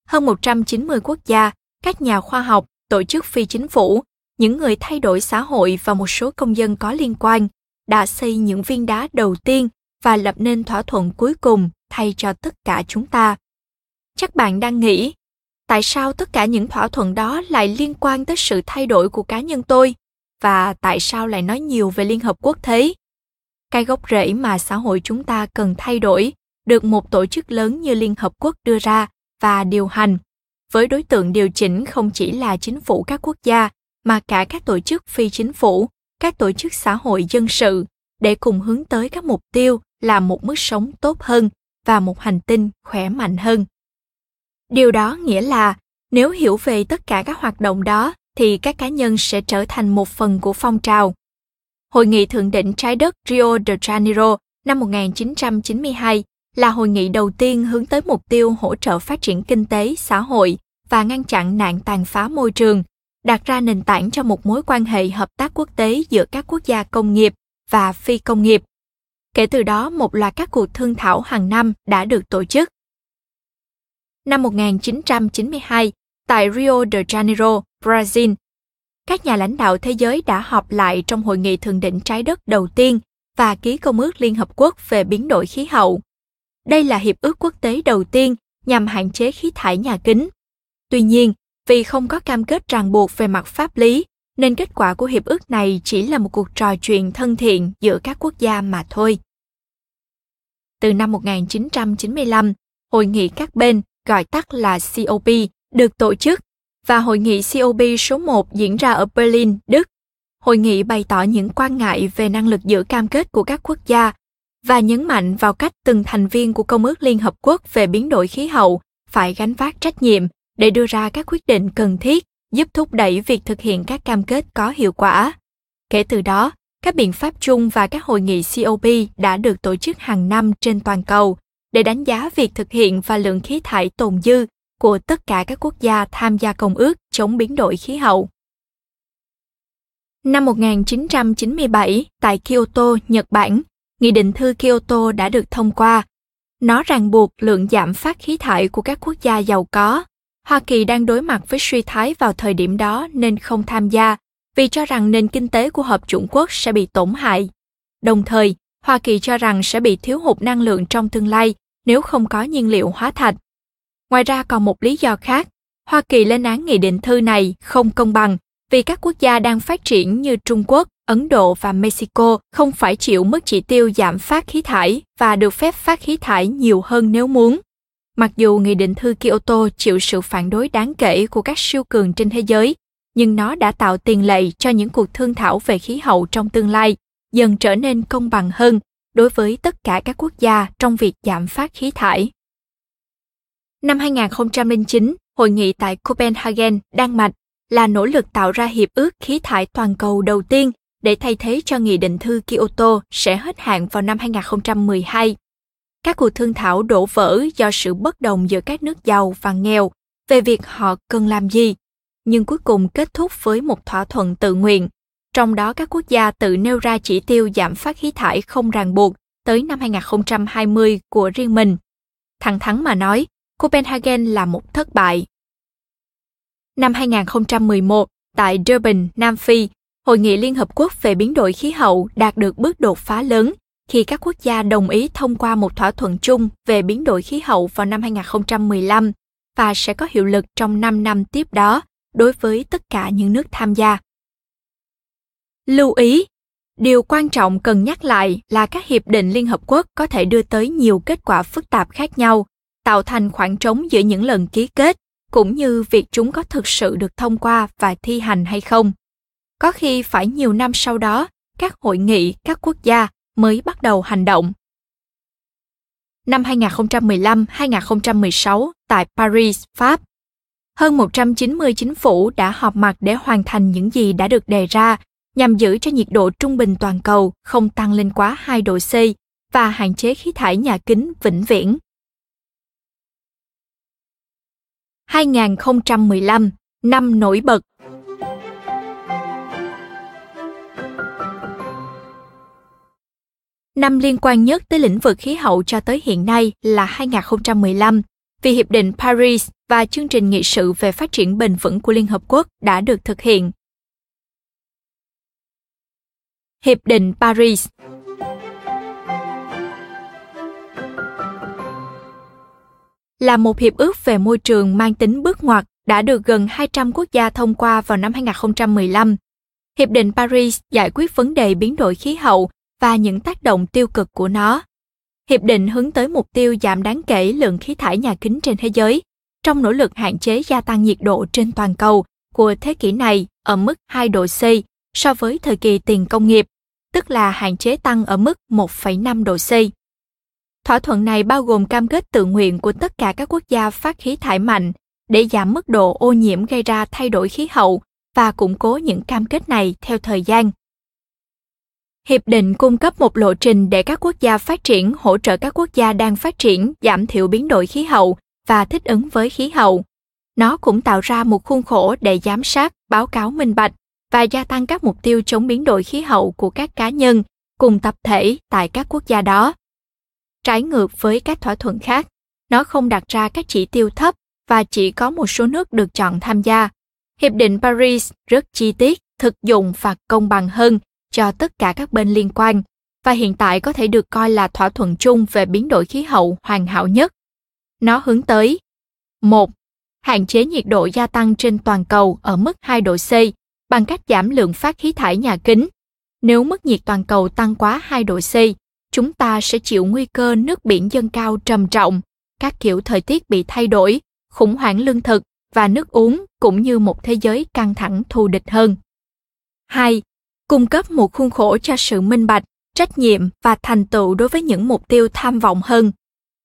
Speaker 1: Hơn 190 quốc gia, các nhà khoa học, tổ chức phi chính phủ, những người thay đổi xã hội và một số công dân có liên quan đã xây những viên đá đầu tiên và lập nên thỏa thuận cuối cùng thay cho tất cả chúng ta. Chắc bạn đang nghĩ, tại sao tất cả những thỏa thuận đó lại liên quan tới sự thay đổi của cá nhân tôi và tại sao lại nói nhiều về Liên Hợp Quốc thế? Cái gốc rễ mà xã hội chúng ta cần thay đổi được một tổ chức lớn như Liên Hợp Quốc đưa ra và điều hành, với đối tượng điều chỉnh không chỉ là chính phủ các quốc gia mà cả các tổ chức phi chính phủ các tổ chức xã hội dân sự để cùng hướng tới các mục tiêu là một mức sống tốt hơn và một hành tinh khỏe mạnh hơn. Điều đó nghĩa là nếu hiểu về tất cả các hoạt động đó thì các cá nhân sẽ trở thành một phần của phong trào. Hội nghị thượng đỉnh trái đất Rio de Janeiro năm 1992 là hội nghị đầu tiên hướng tới mục tiêu hỗ trợ phát triển kinh tế, xã hội và ngăn chặn nạn tàn phá môi trường đặt ra nền tảng cho một mối quan hệ hợp tác quốc tế giữa các quốc gia công nghiệp và phi công nghiệp. Kể từ đó, một loạt các cuộc thương thảo hàng năm đã được tổ chức. Năm 1992, tại Rio de Janeiro, Brazil, các nhà lãnh đạo thế giới đã họp lại trong hội nghị thượng đỉnh trái đất đầu tiên và ký công ước Liên Hợp Quốc về biến đổi khí hậu. Đây là hiệp ước quốc tế đầu tiên nhằm hạn chế khí thải nhà kính. Tuy nhiên, vì không có cam kết ràng buộc về mặt pháp lý, nên kết quả của hiệp ước này chỉ là một cuộc trò chuyện thân thiện giữa các quốc gia mà thôi. Từ năm 1995, hội nghị các bên, gọi tắt là COP, được tổ chức và hội nghị COP số 1 diễn ra ở Berlin, Đức. Hội nghị bày tỏ những quan ngại về năng lực giữ cam kết của các quốc gia và nhấn mạnh vào cách từng thành viên của Công ước Liên Hợp Quốc về biến đổi khí hậu phải gánh vác trách nhiệm để đưa ra các quyết định cần thiết giúp thúc đẩy việc thực hiện các cam kết có hiệu quả. Kể từ đó, các biện pháp chung và các hội nghị COP đã được tổ chức hàng năm trên toàn cầu để đánh giá việc thực hiện và lượng khí thải tồn dư của tất cả các quốc gia tham gia công ước chống biến đổi khí hậu. Năm 1997, tại Kyoto, Nhật Bản, Nghị định thư Kyoto đã được thông qua. Nó ràng buộc lượng giảm phát khí thải của các quốc gia giàu có. Hoa Kỳ đang đối mặt với suy thoái vào thời điểm đó nên không tham gia vì cho rằng nền kinh tế của Hợp chủng quốc sẽ bị tổn hại. Đồng thời, Hoa Kỳ cho rằng sẽ bị thiếu hụt năng lượng trong tương lai nếu không có nhiên liệu hóa thạch. Ngoài ra còn một lý do khác, Hoa Kỳ lên án nghị định thư này không công bằng vì các quốc gia đang phát triển như Trung Quốc, Ấn Độ và Mexico không phải chịu mức chỉ tiêu giảm phát khí thải và được phép phát khí thải nhiều hơn nếu muốn. Mặc dù Nghị định thư Kyoto chịu sự phản đối đáng kể của các siêu cường trên thế giới, nhưng nó đã tạo tiền lệ cho những cuộc thương thảo về khí hậu trong tương lai dần trở nên công bằng hơn đối với tất cả các quốc gia trong việc giảm phát khí thải. Năm 2009, hội nghị tại Copenhagen, Đan Mạch là nỗ lực tạo ra hiệp ước khí thải toàn cầu đầu tiên để thay thế cho nghị định thư Kyoto sẽ hết hạn vào năm 2012. Các cuộc thương thảo đổ vỡ do sự bất đồng giữa các nước giàu và nghèo về việc họ cần làm gì, nhưng cuối cùng kết thúc với một thỏa thuận tự nguyện, trong đó các quốc gia tự nêu ra chỉ tiêu giảm phát khí thải không ràng buộc tới năm 2020 của riêng mình. Thẳng thắn mà nói, Copenhagen là một thất bại. Năm 2011, tại Durban, Nam Phi, Hội nghị Liên Hợp Quốc về biến đổi khí hậu đạt được bước đột phá lớn khi các quốc gia đồng ý thông qua một thỏa thuận chung về biến đổi khí hậu vào năm 2015 và sẽ có hiệu lực trong 5 năm tiếp đó đối với tất cả những nước tham gia. Lưu ý, điều quan trọng cần nhắc lại là các hiệp định Liên Hợp Quốc có thể đưa tới nhiều kết quả phức tạp khác nhau, tạo thành khoảng trống giữa những lần ký kết cũng như việc chúng có thực sự được thông qua và thi hành hay không. Có khi phải nhiều năm sau đó, các hội nghị các quốc gia mới bắt đầu hành động. Năm 2015-2016 tại Paris, Pháp, hơn 190 chính phủ đã họp mặt để hoàn thành những gì đã được đề ra nhằm giữ cho nhiệt độ trung bình toàn cầu không tăng lên quá 2 độ C và hạn chế khí thải nhà kính vĩnh viễn. 2015, năm nổi bật Năm liên quan nhất tới lĩnh vực khí hậu cho tới hiện nay là 2015, vì Hiệp định Paris và chương trình nghị sự về phát triển bền vững của Liên Hợp Quốc đã được thực hiện. Hiệp định Paris là một hiệp ước về môi trường mang tính bước ngoặt đã được gần 200 quốc gia thông qua vào năm 2015. Hiệp định Paris giải quyết vấn đề biến đổi khí hậu và những tác động tiêu cực của nó. Hiệp định hướng tới mục tiêu giảm đáng kể lượng khí thải nhà kính trên thế giới trong nỗ lực hạn chế gia tăng nhiệt độ trên toàn cầu của thế kỷ này ở mức 2 độ C so với thời kỳ tiền công nghiệp, tức là hạn chế tăng ở mức 1,5 độ C. Thỏa thuận này bao gồm cam kết tự nguyện của tất cả các quốc gia phát khí thải mạnh để giảm mức độ ô nhiễm gây ra thay đổi khí hậu và củng cố những cam kết này theo thời gian. Hiệp định cung cấp một lộ trình để các quốc gia phát triển hỗ trợ các quốc gia đang phát triển giảm thiểu biến đổi khí hậu và thích ứng với khí hậu. Nó cũng tạo ra một khuôn khổ để giám sát, báo cáo minh bạch và gia tăng các mục tiêu chống biến đổi khí hậu của các cá nhân cùng tập thể tại các quốc gia đó. Trái ngược với các thỏa thuận khác, nó không đặt ra các chỉ tiêu thấp và chỉ có một số nước được chọn tham gia. Hiệp định Paris rất chi tiết, thực dụng và công bằng hơn cho tất cả các bên liên quan và hiện tại có thể được coi là thỏa thuận chung về biến đổi khí hậu hoàn hảo nhất. Nó hướng tới một Hạn chế nhiệt độ gia tăng trên toàn cầu ở mức 2 độ C bằng cách giảm lượng phát khí thải nhà kính. Nếu mức nhiệt toàn cầu tăng quá 2 độ C, chúng ta sẽ chịu nguy cơ nước biển dâng cao trầm trọng, các kiểu thời tiết bị thay đổi, khủng hoảng lương thực và nước uống cũng như một thế giới căng thẳng thù địch hơn. 2 cung cấp một khuôn khổ cho sự minh bạch, trách nhiệm và thành tựu đối với những mục tiêu tham vọng hơn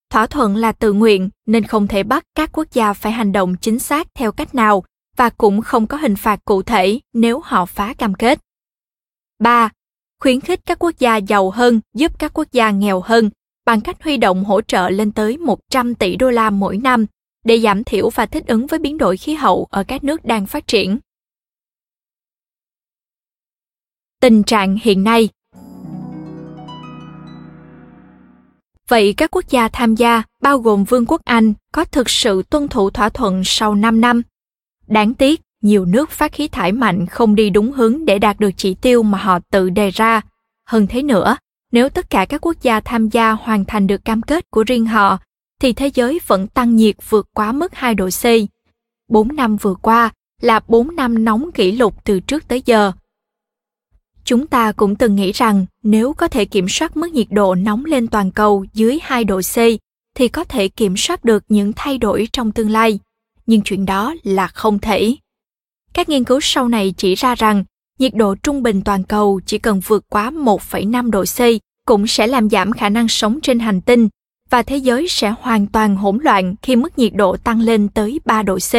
Speaker 1: thỏa thuận là tự nguyện, nên không thể bắt các quốc gia phải hành động chính xác theo cách nào và cũng không có hình phạt cụ thể nếu họ phá cam kết. 3. Khuyến khích các quốc gia giàu hơn giúp các quốc gia nghèo hơn bằng cách huy động hỗ trợ lên tới 100 tỷ đô la mỗi năm để giảm thiểu và thích ứng với biến đổi khí hậu ở các nước đang phát triển. Tình trạng hiện nay Vậy các quốc gia tham gia, bao gồm Vương quốc Anh, có thực sự tuân thủ thỏa thuận sau 5 năm? Đáng tiếc, nhiều nước phát khí thải mạnh không đi đúng hướng để đạt được chỉ tiêu mà họ tự đề ra. Hơn thế nữa, nếu tất cả các quốc gia tham gia hoàn thành được cam kết của riêng họ, thì thế giới vẫn tăng nhiệt vượt quá mức 2 độ C. 4 năm vừa qua là 4 năm nóng kỷ lục từ trước tới giờ. Chúng ta cũng từng nghĩ rằng nếu có thể kiểm soát mức nhiệt độ nóng lên toàn cầu dưới 2 độ C thì có thể kiểm soát được những thay đổi trong tương lai. Nhưng chuyện đó là không thể. Các nghiên cứu sau này chỉ ra rằng nhiệt độ trung bình toàn cầu chỉ cần vượt quá 1,5 độ C cũng sẽ làm giảm khả năng sống trên hành tinh và thế giới sẽ hoàn toàn hỗn loạn khi mức nhiệt độ tăng lên tới 3 độ C.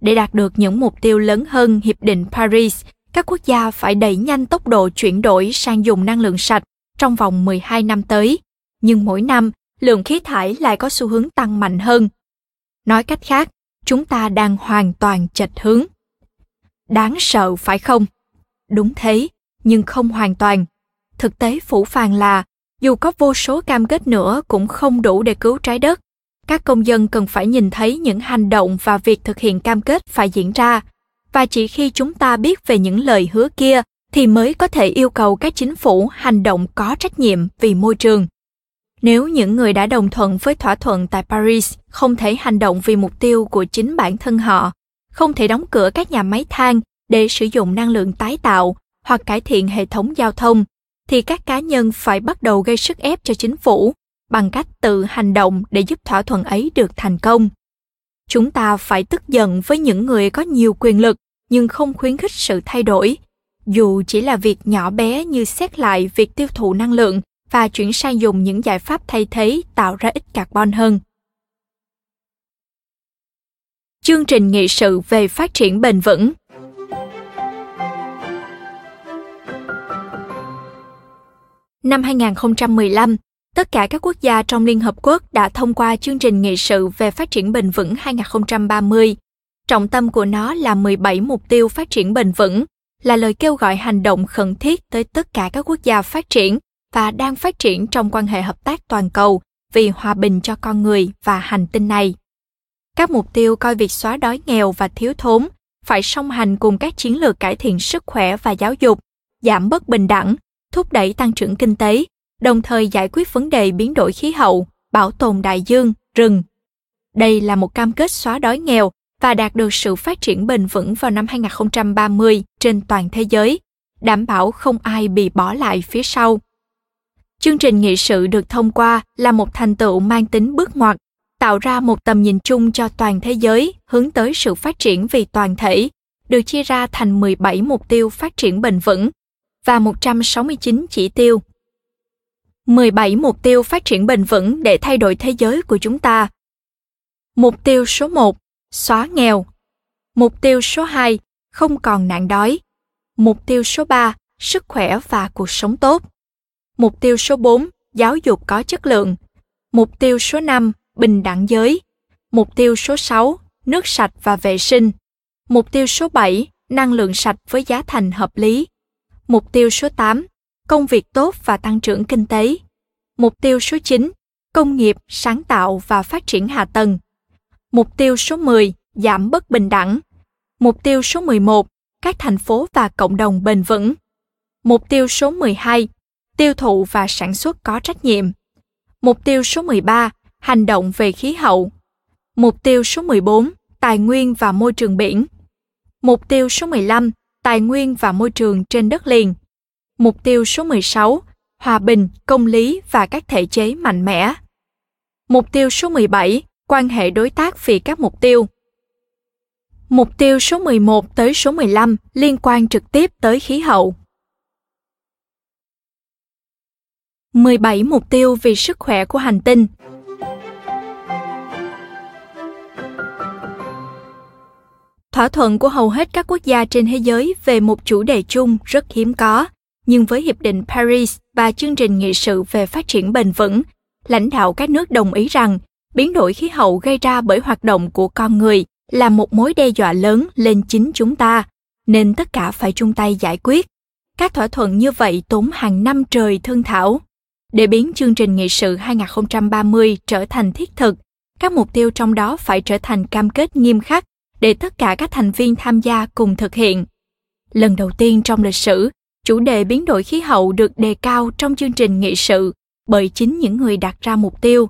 Speaker 1: Để đạt được những mục tiêu lớn hơn Hiệp định Paris, các quốc gia phải đẩy nhanh tốc độ chuyển đổi sang dùng năng lượng sạch trong vòng 12 năm tới. Nhưng mỗi năm, lượng khí thải lại có xu hướng tăng mạnh hơn. Nói cách khác, chúng ta đang hoàn toàn chệch hướng. Đáng sợ phải không? Đúng thế, nhưng không hoàn toàn. Thực tế phủ phàng là dù có vô số cam kết nữa cũng không đủ để cứu trái đất. Các công dân cần phải nhìn thấy những hành động và việc thực hiện cam kết phải diễn ra. Và chỉ khi chúng ta biết về những lời hứa kia thì mới có thể yêu cầu các chính phủ hành động có trách nhiệm vì môi trường. Nếu những người đã đồng thuận với thỏa thuận tại Paris không thể hành động vì mục tiêu của chính bản thân họ, không thể đóng cửa các nhà máy than để sử dụng năng lượng tái tạo hoặc cải thiện hệ thống giao thông thì các cá nhân phải bắt đầu gây sức ép cho chính phủ bằng cách tự hành động để giúp thỏa thuận ấy được thành công chúng ta phải tức giận với những người có nhiều quyền lực nhưng không khuyến khích sự thay đổi. Dù chỉ là việc nhỏ bé như xét lại việc tiêu thụ năng lượng và chuyển sang dùng những giải pháp thay thế tạo ra ít carbon hơn. Chương trình nghị sự về phát triển bền vững. Năm 2015, tất cả các quốc gia trong Liên Hợp Quốc đã thông qua chương trình nghị sự về phát triển bền vững 2030. Trọng tâm của nó là 17 mục tiêu phát triển bền vững, là lời kêu gọi hành động khẩn thiết tới tất cả các quốc gia phát triển và đang phát triển trong quan hệ hợp tác toàn cầu vì hòa bình cho con người và hành tinh này. Các mục tiêu coi việc xóa đói nghèo và thiếu thốn phải song hành cùng các chiến lược cải thiện sức khỏe và giáo dục, giảm bất bình đẳng thúc đẩy tăng trưởng kinh tế, đồng thời giải quyết vấn đề biến đổi khí hậu, bảo tồn đại dương, rừng. Đây là một cam kết xóa đói nghèo và đạt được sự phát triển bền vững vào năm 2030 trên toàn thế giới, đảm bảo không ai bị bỏ lại phía sau. Chương trình nghị sự được thông qua là một thành tựu mang tính bước ngoặt, tạo ra một tầm nhìn chung cho toàn thế giới hướng tới sự phát triển vì toàn thể, được chia ra thành 17 mục tiêu phát triển bền vững và 169 chỉ tiêu. 17 mục tiêu phát triển bền vững để thay đổi thế giới của chúng ta. Mục tiêu số 1, xóa nghèo. Mục tiêu số 2, không còn nạn đói. Mục tiêu số 3, sức khỏe và cuộc sống tốt. Mục tiêu số 4, giáo dục có chất lượng. Mục tiêu số 5, bình đẳng giới. Mục tiêu số 6, nước sạch và vệ sinh. Mục tiêu số 7, năng lượng sạch với giá thành hợp lý. Mục tiêu số 8, công việc tốt và tăng trưởng kinh tế. Mục tiêu số 9, công nghiệp, sáng tạo và phát triển hạ tầng. Mục tiêu số 10, giảm bất bình đẳng. Mục tiêu số 11, các thành phố và cộng đồng bền vững. Mục tiêu số 12, tiêu thụ và sản xuất có trách nhiệm. Mục tiêu số 13, hành động về khí hậu. Mục tiêu số 14, tài nguyên và môi trường biển. Mục tiêu số 15, tài nguyên và môi trường trên đất liền. Mục tiêu số 16, hòa bình, công lý và các thể chế mạnh mẽ. Mục tiêu số 17, quan hệ đối tác vì các mục tiêu. Mục tiêu số 11 tới số 15 liên quan trực tiếp tới khí hậu. 17 mục tiêu vì sức khỏe của hành tinh. Thỏa thuận của hầu hết các quốc gia trên thế giới về một chủ đề chung rất hiếm có, nhưng với Hiệp định Paris và chương trình nghị sự về phát triển bền vững, lãnh đạo các nước đồng ý rằng biến đổi khí hậu gây ra bởi hoạt động của con người là một mối đe dọa lớn lên chính chúng ta, nên tất cả phải chung tay giải quyết. Các thỏa thuận như vậy tốn hàng năm trời thương thảo. Để biến chương trình nghị sự 2030 trở thành thiết thực, các mục tiêu trong đó phải trở thành cam kết nghiêm khắc để tất cả các thành viên tham gia cùng thực hiện. Lần đầu tiên trong lịch sử, chủ đề biến đổi khí hậu được đề cao trong chương trình nghị sự bởi chính những người đặt ra mục tiêu.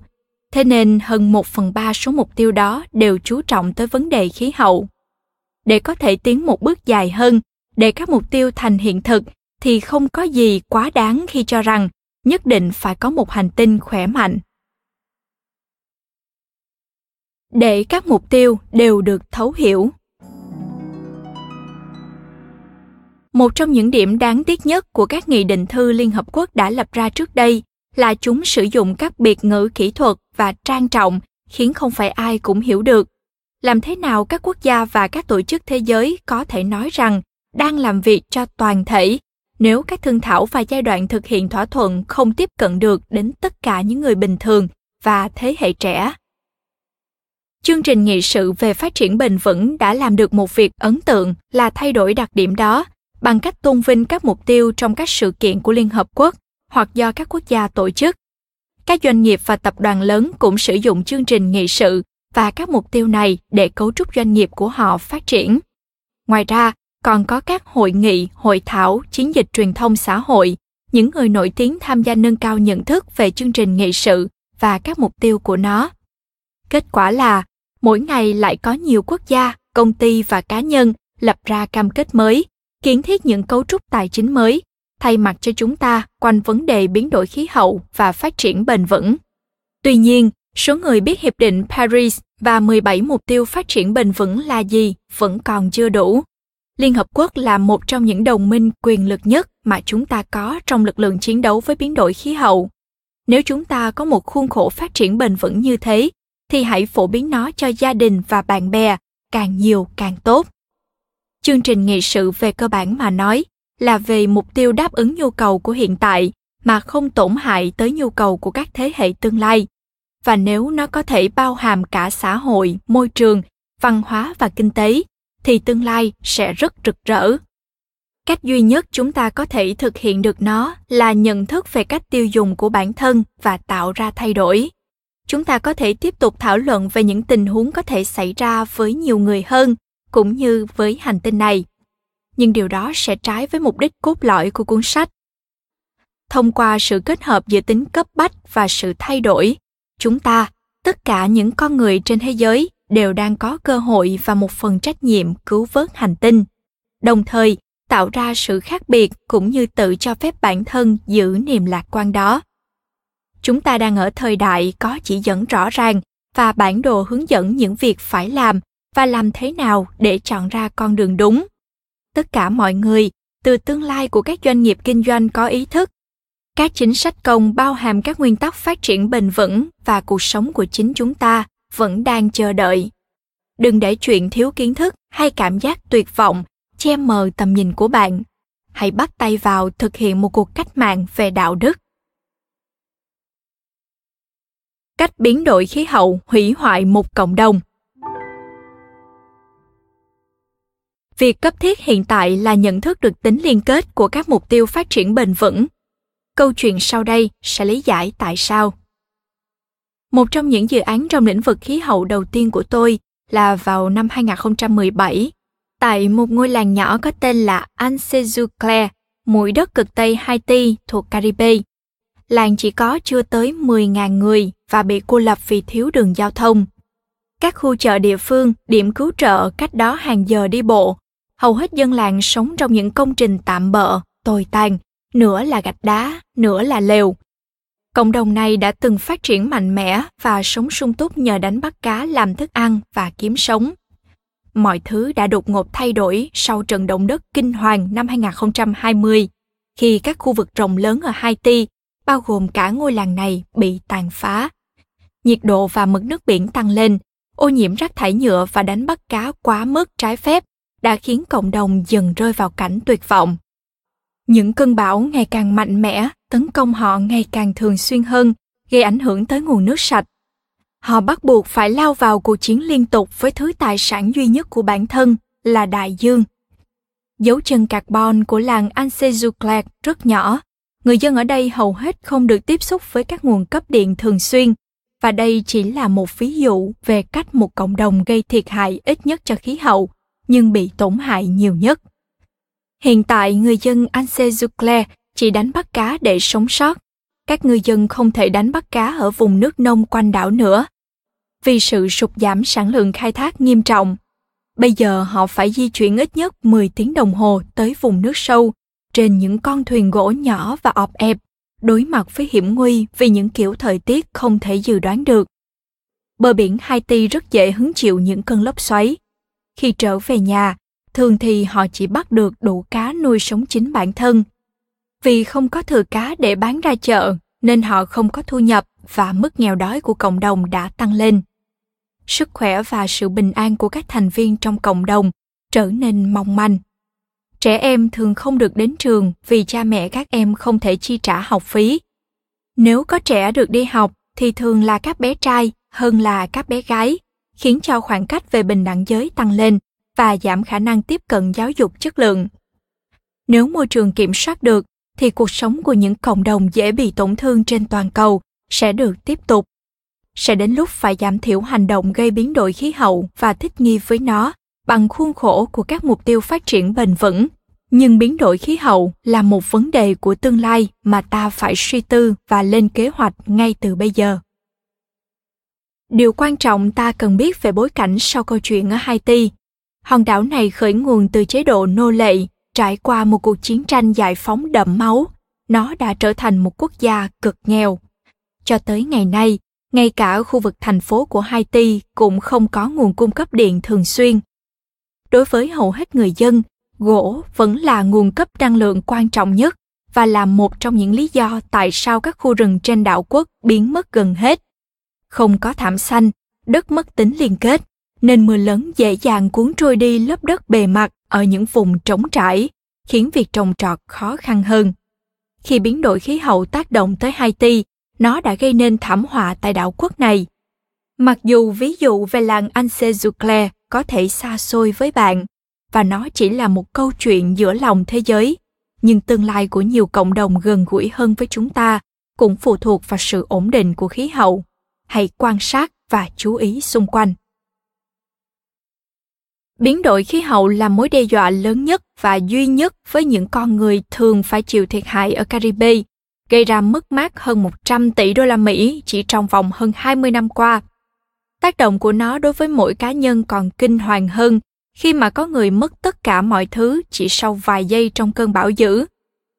Speaker 1: Thế nên hơn một phần ba số mục tiêu đó đều chú trọng tới vấn đề khí hậu. Để có thể tiến một bước dài hơn, để các mục tiêu thành hiện thực thì không có gì quá đáng khi cho rằng nhất định phải có một hành tinh khỏe mạnh để các mục tiêu đều được thấu hiểu một trong những điểm đáng tiếc nhất của các nghị định thư liên hợp quốc đã lập ra trước đây là chúng sử dụng các biệt ngữ kỹ thuật và trang trọng, khiến không phải ai cũng hiểu được. Làm thế nào các quốc gia và các tổ chức thế giới có thể nói rằng đang làm việc cho toàn thể nếu các thương thảo và giai đoạn thực hiện thỏa thuận không tiếp cận được đến tất cả những người bình thường và thế hệ trẻ? Chương trình nghị sự về phát triển bền vững đã làm được một việc ấn tượng là thay đổi đặc điểm đó bằng cách tôn vinh các mục tiêu trong các sự kiện của liên hợp quốc hoặc do các quốc gia tổ chức các doanh nghiệp và tập đoàn lớn cũng sử dụng chương trình nghị sự và các mục tiêu này để cấu trúc doanh nghiệp của họ phát triển ngoài ra còn có các hội nghị, hội thảo, chiến dịch truyền thông xã hội, những người nổi tiếng tham gia nâng cao nhận thức về chương trình nghị sự và các mục tiêu của nó. Kết quả là, mỗi ngày lại có nhiều quốc gia, công ty và cá nhân lập ra cam kết mới, kiến thiết những cấu trúc tài chính mới, thay mặt cho chúng ta quanh vấn đề biến đổi khí hậu và phát triển bền vững. Tuy nhiên, số người biết hiệp định Paris và 17 mục tiêu phát triển bền vững là gì vẫn còn chưa đủ. Liên Hợp Quốc là một trong những đồng minh quyền lực nhất mà chúng ta có trong lực lượng chiến đấu với biến đổi khí hậu. Nếu chúng ta có một khuôn khổ phát triển bền vững như thế, thì hãy phổ biến nó cho gia đình và bạn bè, càng nhiều càng tốt. Chương trình nghị sự về cơ bản mà nói là về mục tiêu đáp ứng nhu cầu của hiện tại mà không tổn hại tới nhu cầu của các thế hệ tương lai. Và nếu nó có thể bao hàm cả xã hội, môi trường, văn hóa và kinh tế, thì tương lai sẽ rất rực rỡ. Cách duy nhất chúng ta có thể thực hiện được nó là nhận thức về cách tiêu dùng của bản thân và tạo ra thay đổi. Chúng ta có thể tiếp tục thảo luận về những tình huống có thể xảy ra với nhiều người hơn cũng như với hành tinh này nhưng điều đó sẽ trái với mục đích cốt lõi của cuốn sách. Thông qua sự kết hợp giữa tính cấp bách và sự thay đổi, chúng ta, tất cả những con người trên thế giới, đều đang có cơ hội và một phần trách nhiệm cứu vớt hành tinh, đồng thời tạo ra sự khác biệt cũng như tự cho phép bản thân giữ niềm lạc quan đó. Chúng ta đang ở thời đại có chỉ dẫn rõ ràng và bản đồ hướng dẫn những việc phải làm và làm thế nào để chọn ra con đường đúng tất cả mọi người, từ tương lai của các doanh nghiệp kinh doanh có ý thức. Các chính sách công bao hàm các nguyên tắc phát triển bền vững và cuộc sống của chính chúng ta vẫn đang chờ đợi. Đừng để chuyện thiếu kiến thức hay cảm giác tuyệt vọng che mờ tầm nhìn của bạn. Hãy bắt tay vào thực hiện một cuộc cách mạng về đạo đức. Cách biến đổi khí hậu hủy hoại một cộng đồng. Việc cấp thiết hiện tại là nhận thức được tính liên kết của các mục tiêu phát triển bền vững câu chuyện sau đây sẽ lý giải tại sao một trong những dự án trong lĩnh vực khí hậu đầu tiên của tôi là vào năm 2017 tại một ngôi làng nhỏ có tên là Anse Zucler, mũi đất cực Tây Haiti thuộc Caribe. Làng chỉ có chưa tới 10.000 người và bị cô lập vì thiếu đường giao thông. Các khu chợ địa phương, điểm cứu trợ cách đó hàng giờ đi bộ. Hầu hết dân làng sống trong những công trình tạm bợ, tồi tàn, nửa là gạch đá, nửa là lều, Cộng đồng này đã từng phát triển mạnh mẽ và sống sung túc nhờ đánh bắt cá làm thức ăn và kiếm sống. Mọi thứ đã đột ngột thay đổi sau trận động đất kinh hoàng năm 2020, khi các khu vực rộng lớn ở Haiti bao gồm cả ngôi làng này bị tàn phá. Nhiệt độ và mực nước biển tăng lên, ô nhiễm rác thải nhựa và đánh bắt cá quá mức trái phép đã khiến cộng đồng dần rơi vào cảnh tuyệt vọng. Những cơn bão ngày càng mạnh mẽ tấn công họ ngày càng thường xuyên hơn, gây ảnh hưởng tới nguồn nước sạch. Họ bắt buộc phải lao vào cuộc chiến liên tục với thứ tài sản duy nhất của bản thân là đại dương. Dấu chân carbon của làng Ansezuclac rất nhỏ. Người dân ở đây hầu hết không được tiếp xúc với các nguồn cấp điện thường xuyên, và đây chỉ là một ví dụ về cách một cộng đồng gây thiệt hại ít nhất cho khí hậu, nhưng bị tổn hại nhiều nhất. Hiện tại, người dân Ansezucle chỉ đánh bắt cá để sống sót. Các ngư dân không thể đánh bắt cá ở vùng nước nông quanh đảo nữa. Vì sự sụt giảm sản lượng khai thác nghiêm trọng, bây giờ họ phải di chuyển ít nhất 10 tiếng đồng hồ tới vùng nước sâu trên những con thuyền gỗ nhỏ và ọp ẹp, đối mặt với hiểm nguy vì những kiểu thời tiết không thể dự đoán được. Bờ biển Haiti rất dễ hứng chịu những cơn lốc xoáy. Khi trở về nhà, thường thì họ chỉ bắt được đủ cá nuôi sống chính bản thân. Vì không có thừa cá để bán ra chợ, nên họ không có thu nhập và mức nghèo đói của cộng đồng đã tăng lên. Sức khỏe và sự bình an của các thành viên trong cộng đồng trở nên mong manh. Trẻ em thường không được đến trường vì cha mẹ các em không thể chi trả học phí. Nếu có trẻ được đi học thì thường là các bé trai hơn là các bé gái, khiến cho khoảng cách về bình đẳng giới tăng lên và giảm khả năng tiếp cận giáo dục chất lượng. Nếu môi trường kiểm soát được, thì cuộc sống của những cộng đồng dễ bị tổn thương trên toàn cầu sẽ được tiếp tục. Sẽ đến lúc phải giảm thiểu hành động gây biến đổi khí hậu và thích nghi với nó bằng khuôn khổ của các mục tiêu phát triển bền vững. Nhưng biến đổi khí hậu là một vấn đề của tương lai mà ta phải suy tư và lên kế hoạch ngay từ bây giờ. Điều quan trọng ta cần biết về bối cảnh sau câu chuyện ở Haiti Hòn đảo này khởi nguồn từ chế độ nô lệ, trải qua một cuộc chiến tranh giải phóng đẫm máu, nó đã trở thành một quốc gia cực nghèo. Cho tới ngày nay, ngay cả khu vực thành phố của Haiti cũng không có nguồn cung cấp điện thường xuyên. Đối với hầu hết người dân, gỗ vẫn là nguồn cấp năng lượng quan trọng nhất và là một trong những lý do tại sao các khu rừng trên đảo quốc biến mất gần hết. Không có thảm xanh, đất mất tính liên kết, nên mưa lớn dễ dàng cuốn trôi đi lớp đất bề mặt ở những vùng trống trải, khiến việc trồng trọt khó khăn hơn. Khi biến đổi khí hậu tác động tới Haiti, nó đã gây nên thảm họa tại đảo quốc này. Mặc dù ví dụ về làng Anse-Zuclair có thể xa xôi với bạn, và nó chỉ là một câu chuyện giữa lòng thế giới, nhưng tương lai của nhiều cộng đồng gần gũi hơn với chúng ta cũng phụ thuộc vào sự ổn định của khí hậu. Hãy quan sát và chú ý xung quanh. Biến đổi khí hậu là mối đe dọa lớn nhất và duy nhất với những con người thường phải chịu thiệt hại ở Caribe, gây ra mất mát hơn 100 tỷ đô la Mỹ chỉ trong vòng hơn 20 năm qua. Tác động của nó đối với mỗi cá nhân còn kinh hoàng hơn khi mà có người mất tất cả mọi thứ chỉ sau vài giây trong cơn bão dữ.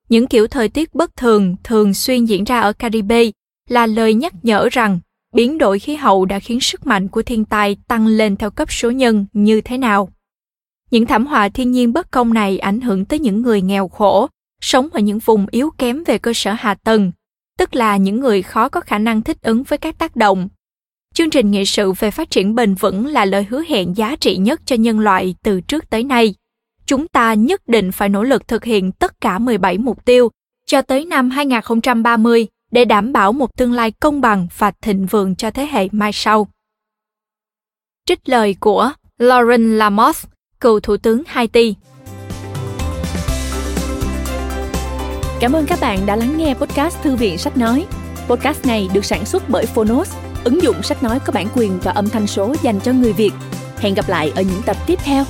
Speaker 1: Những kiểu thời tiết bất thường thường xuyên diễn ra ở Caribe là lời nhắc nhở rằng biến đổi khí hậu đã khiến sức mạnh của thiên tai tăng lên theo cấp số nhân như thế nào. Những thảm họa thiên nhiên bất công này ảnh hưởng tới những người nghèo khổ, sống ở những vùng yếu kém về cơ sở hạ tầng, tức là những người khó có khả năng thích ứng với các tác động. Chương trình nghị sự về phát triển bền vững là lời hứa hẹn giá trị nhất cho nhân loại từ trước tới nay. Chúng ta nhất định phải nỗ lực thực hiện tất cả 17 mục tiêu cho tới năm 2030 để đảm bảo một tương lai công bằng và thịnh vượng cho thế hệ mai sau. Trích lời của Lauren Lamoth, cựu thủ tướng Haiti.
Speaker 2: Cảm ơn các bạn đã lắng nghe podcast Thư viện Sách Nói. Podcast này được sản xuất bởi Phonos, ứng dụng sách nói có bản quyền và âm thanh số dành cho người Việt. Hẹn gặp lại ở những tập tiếp theo.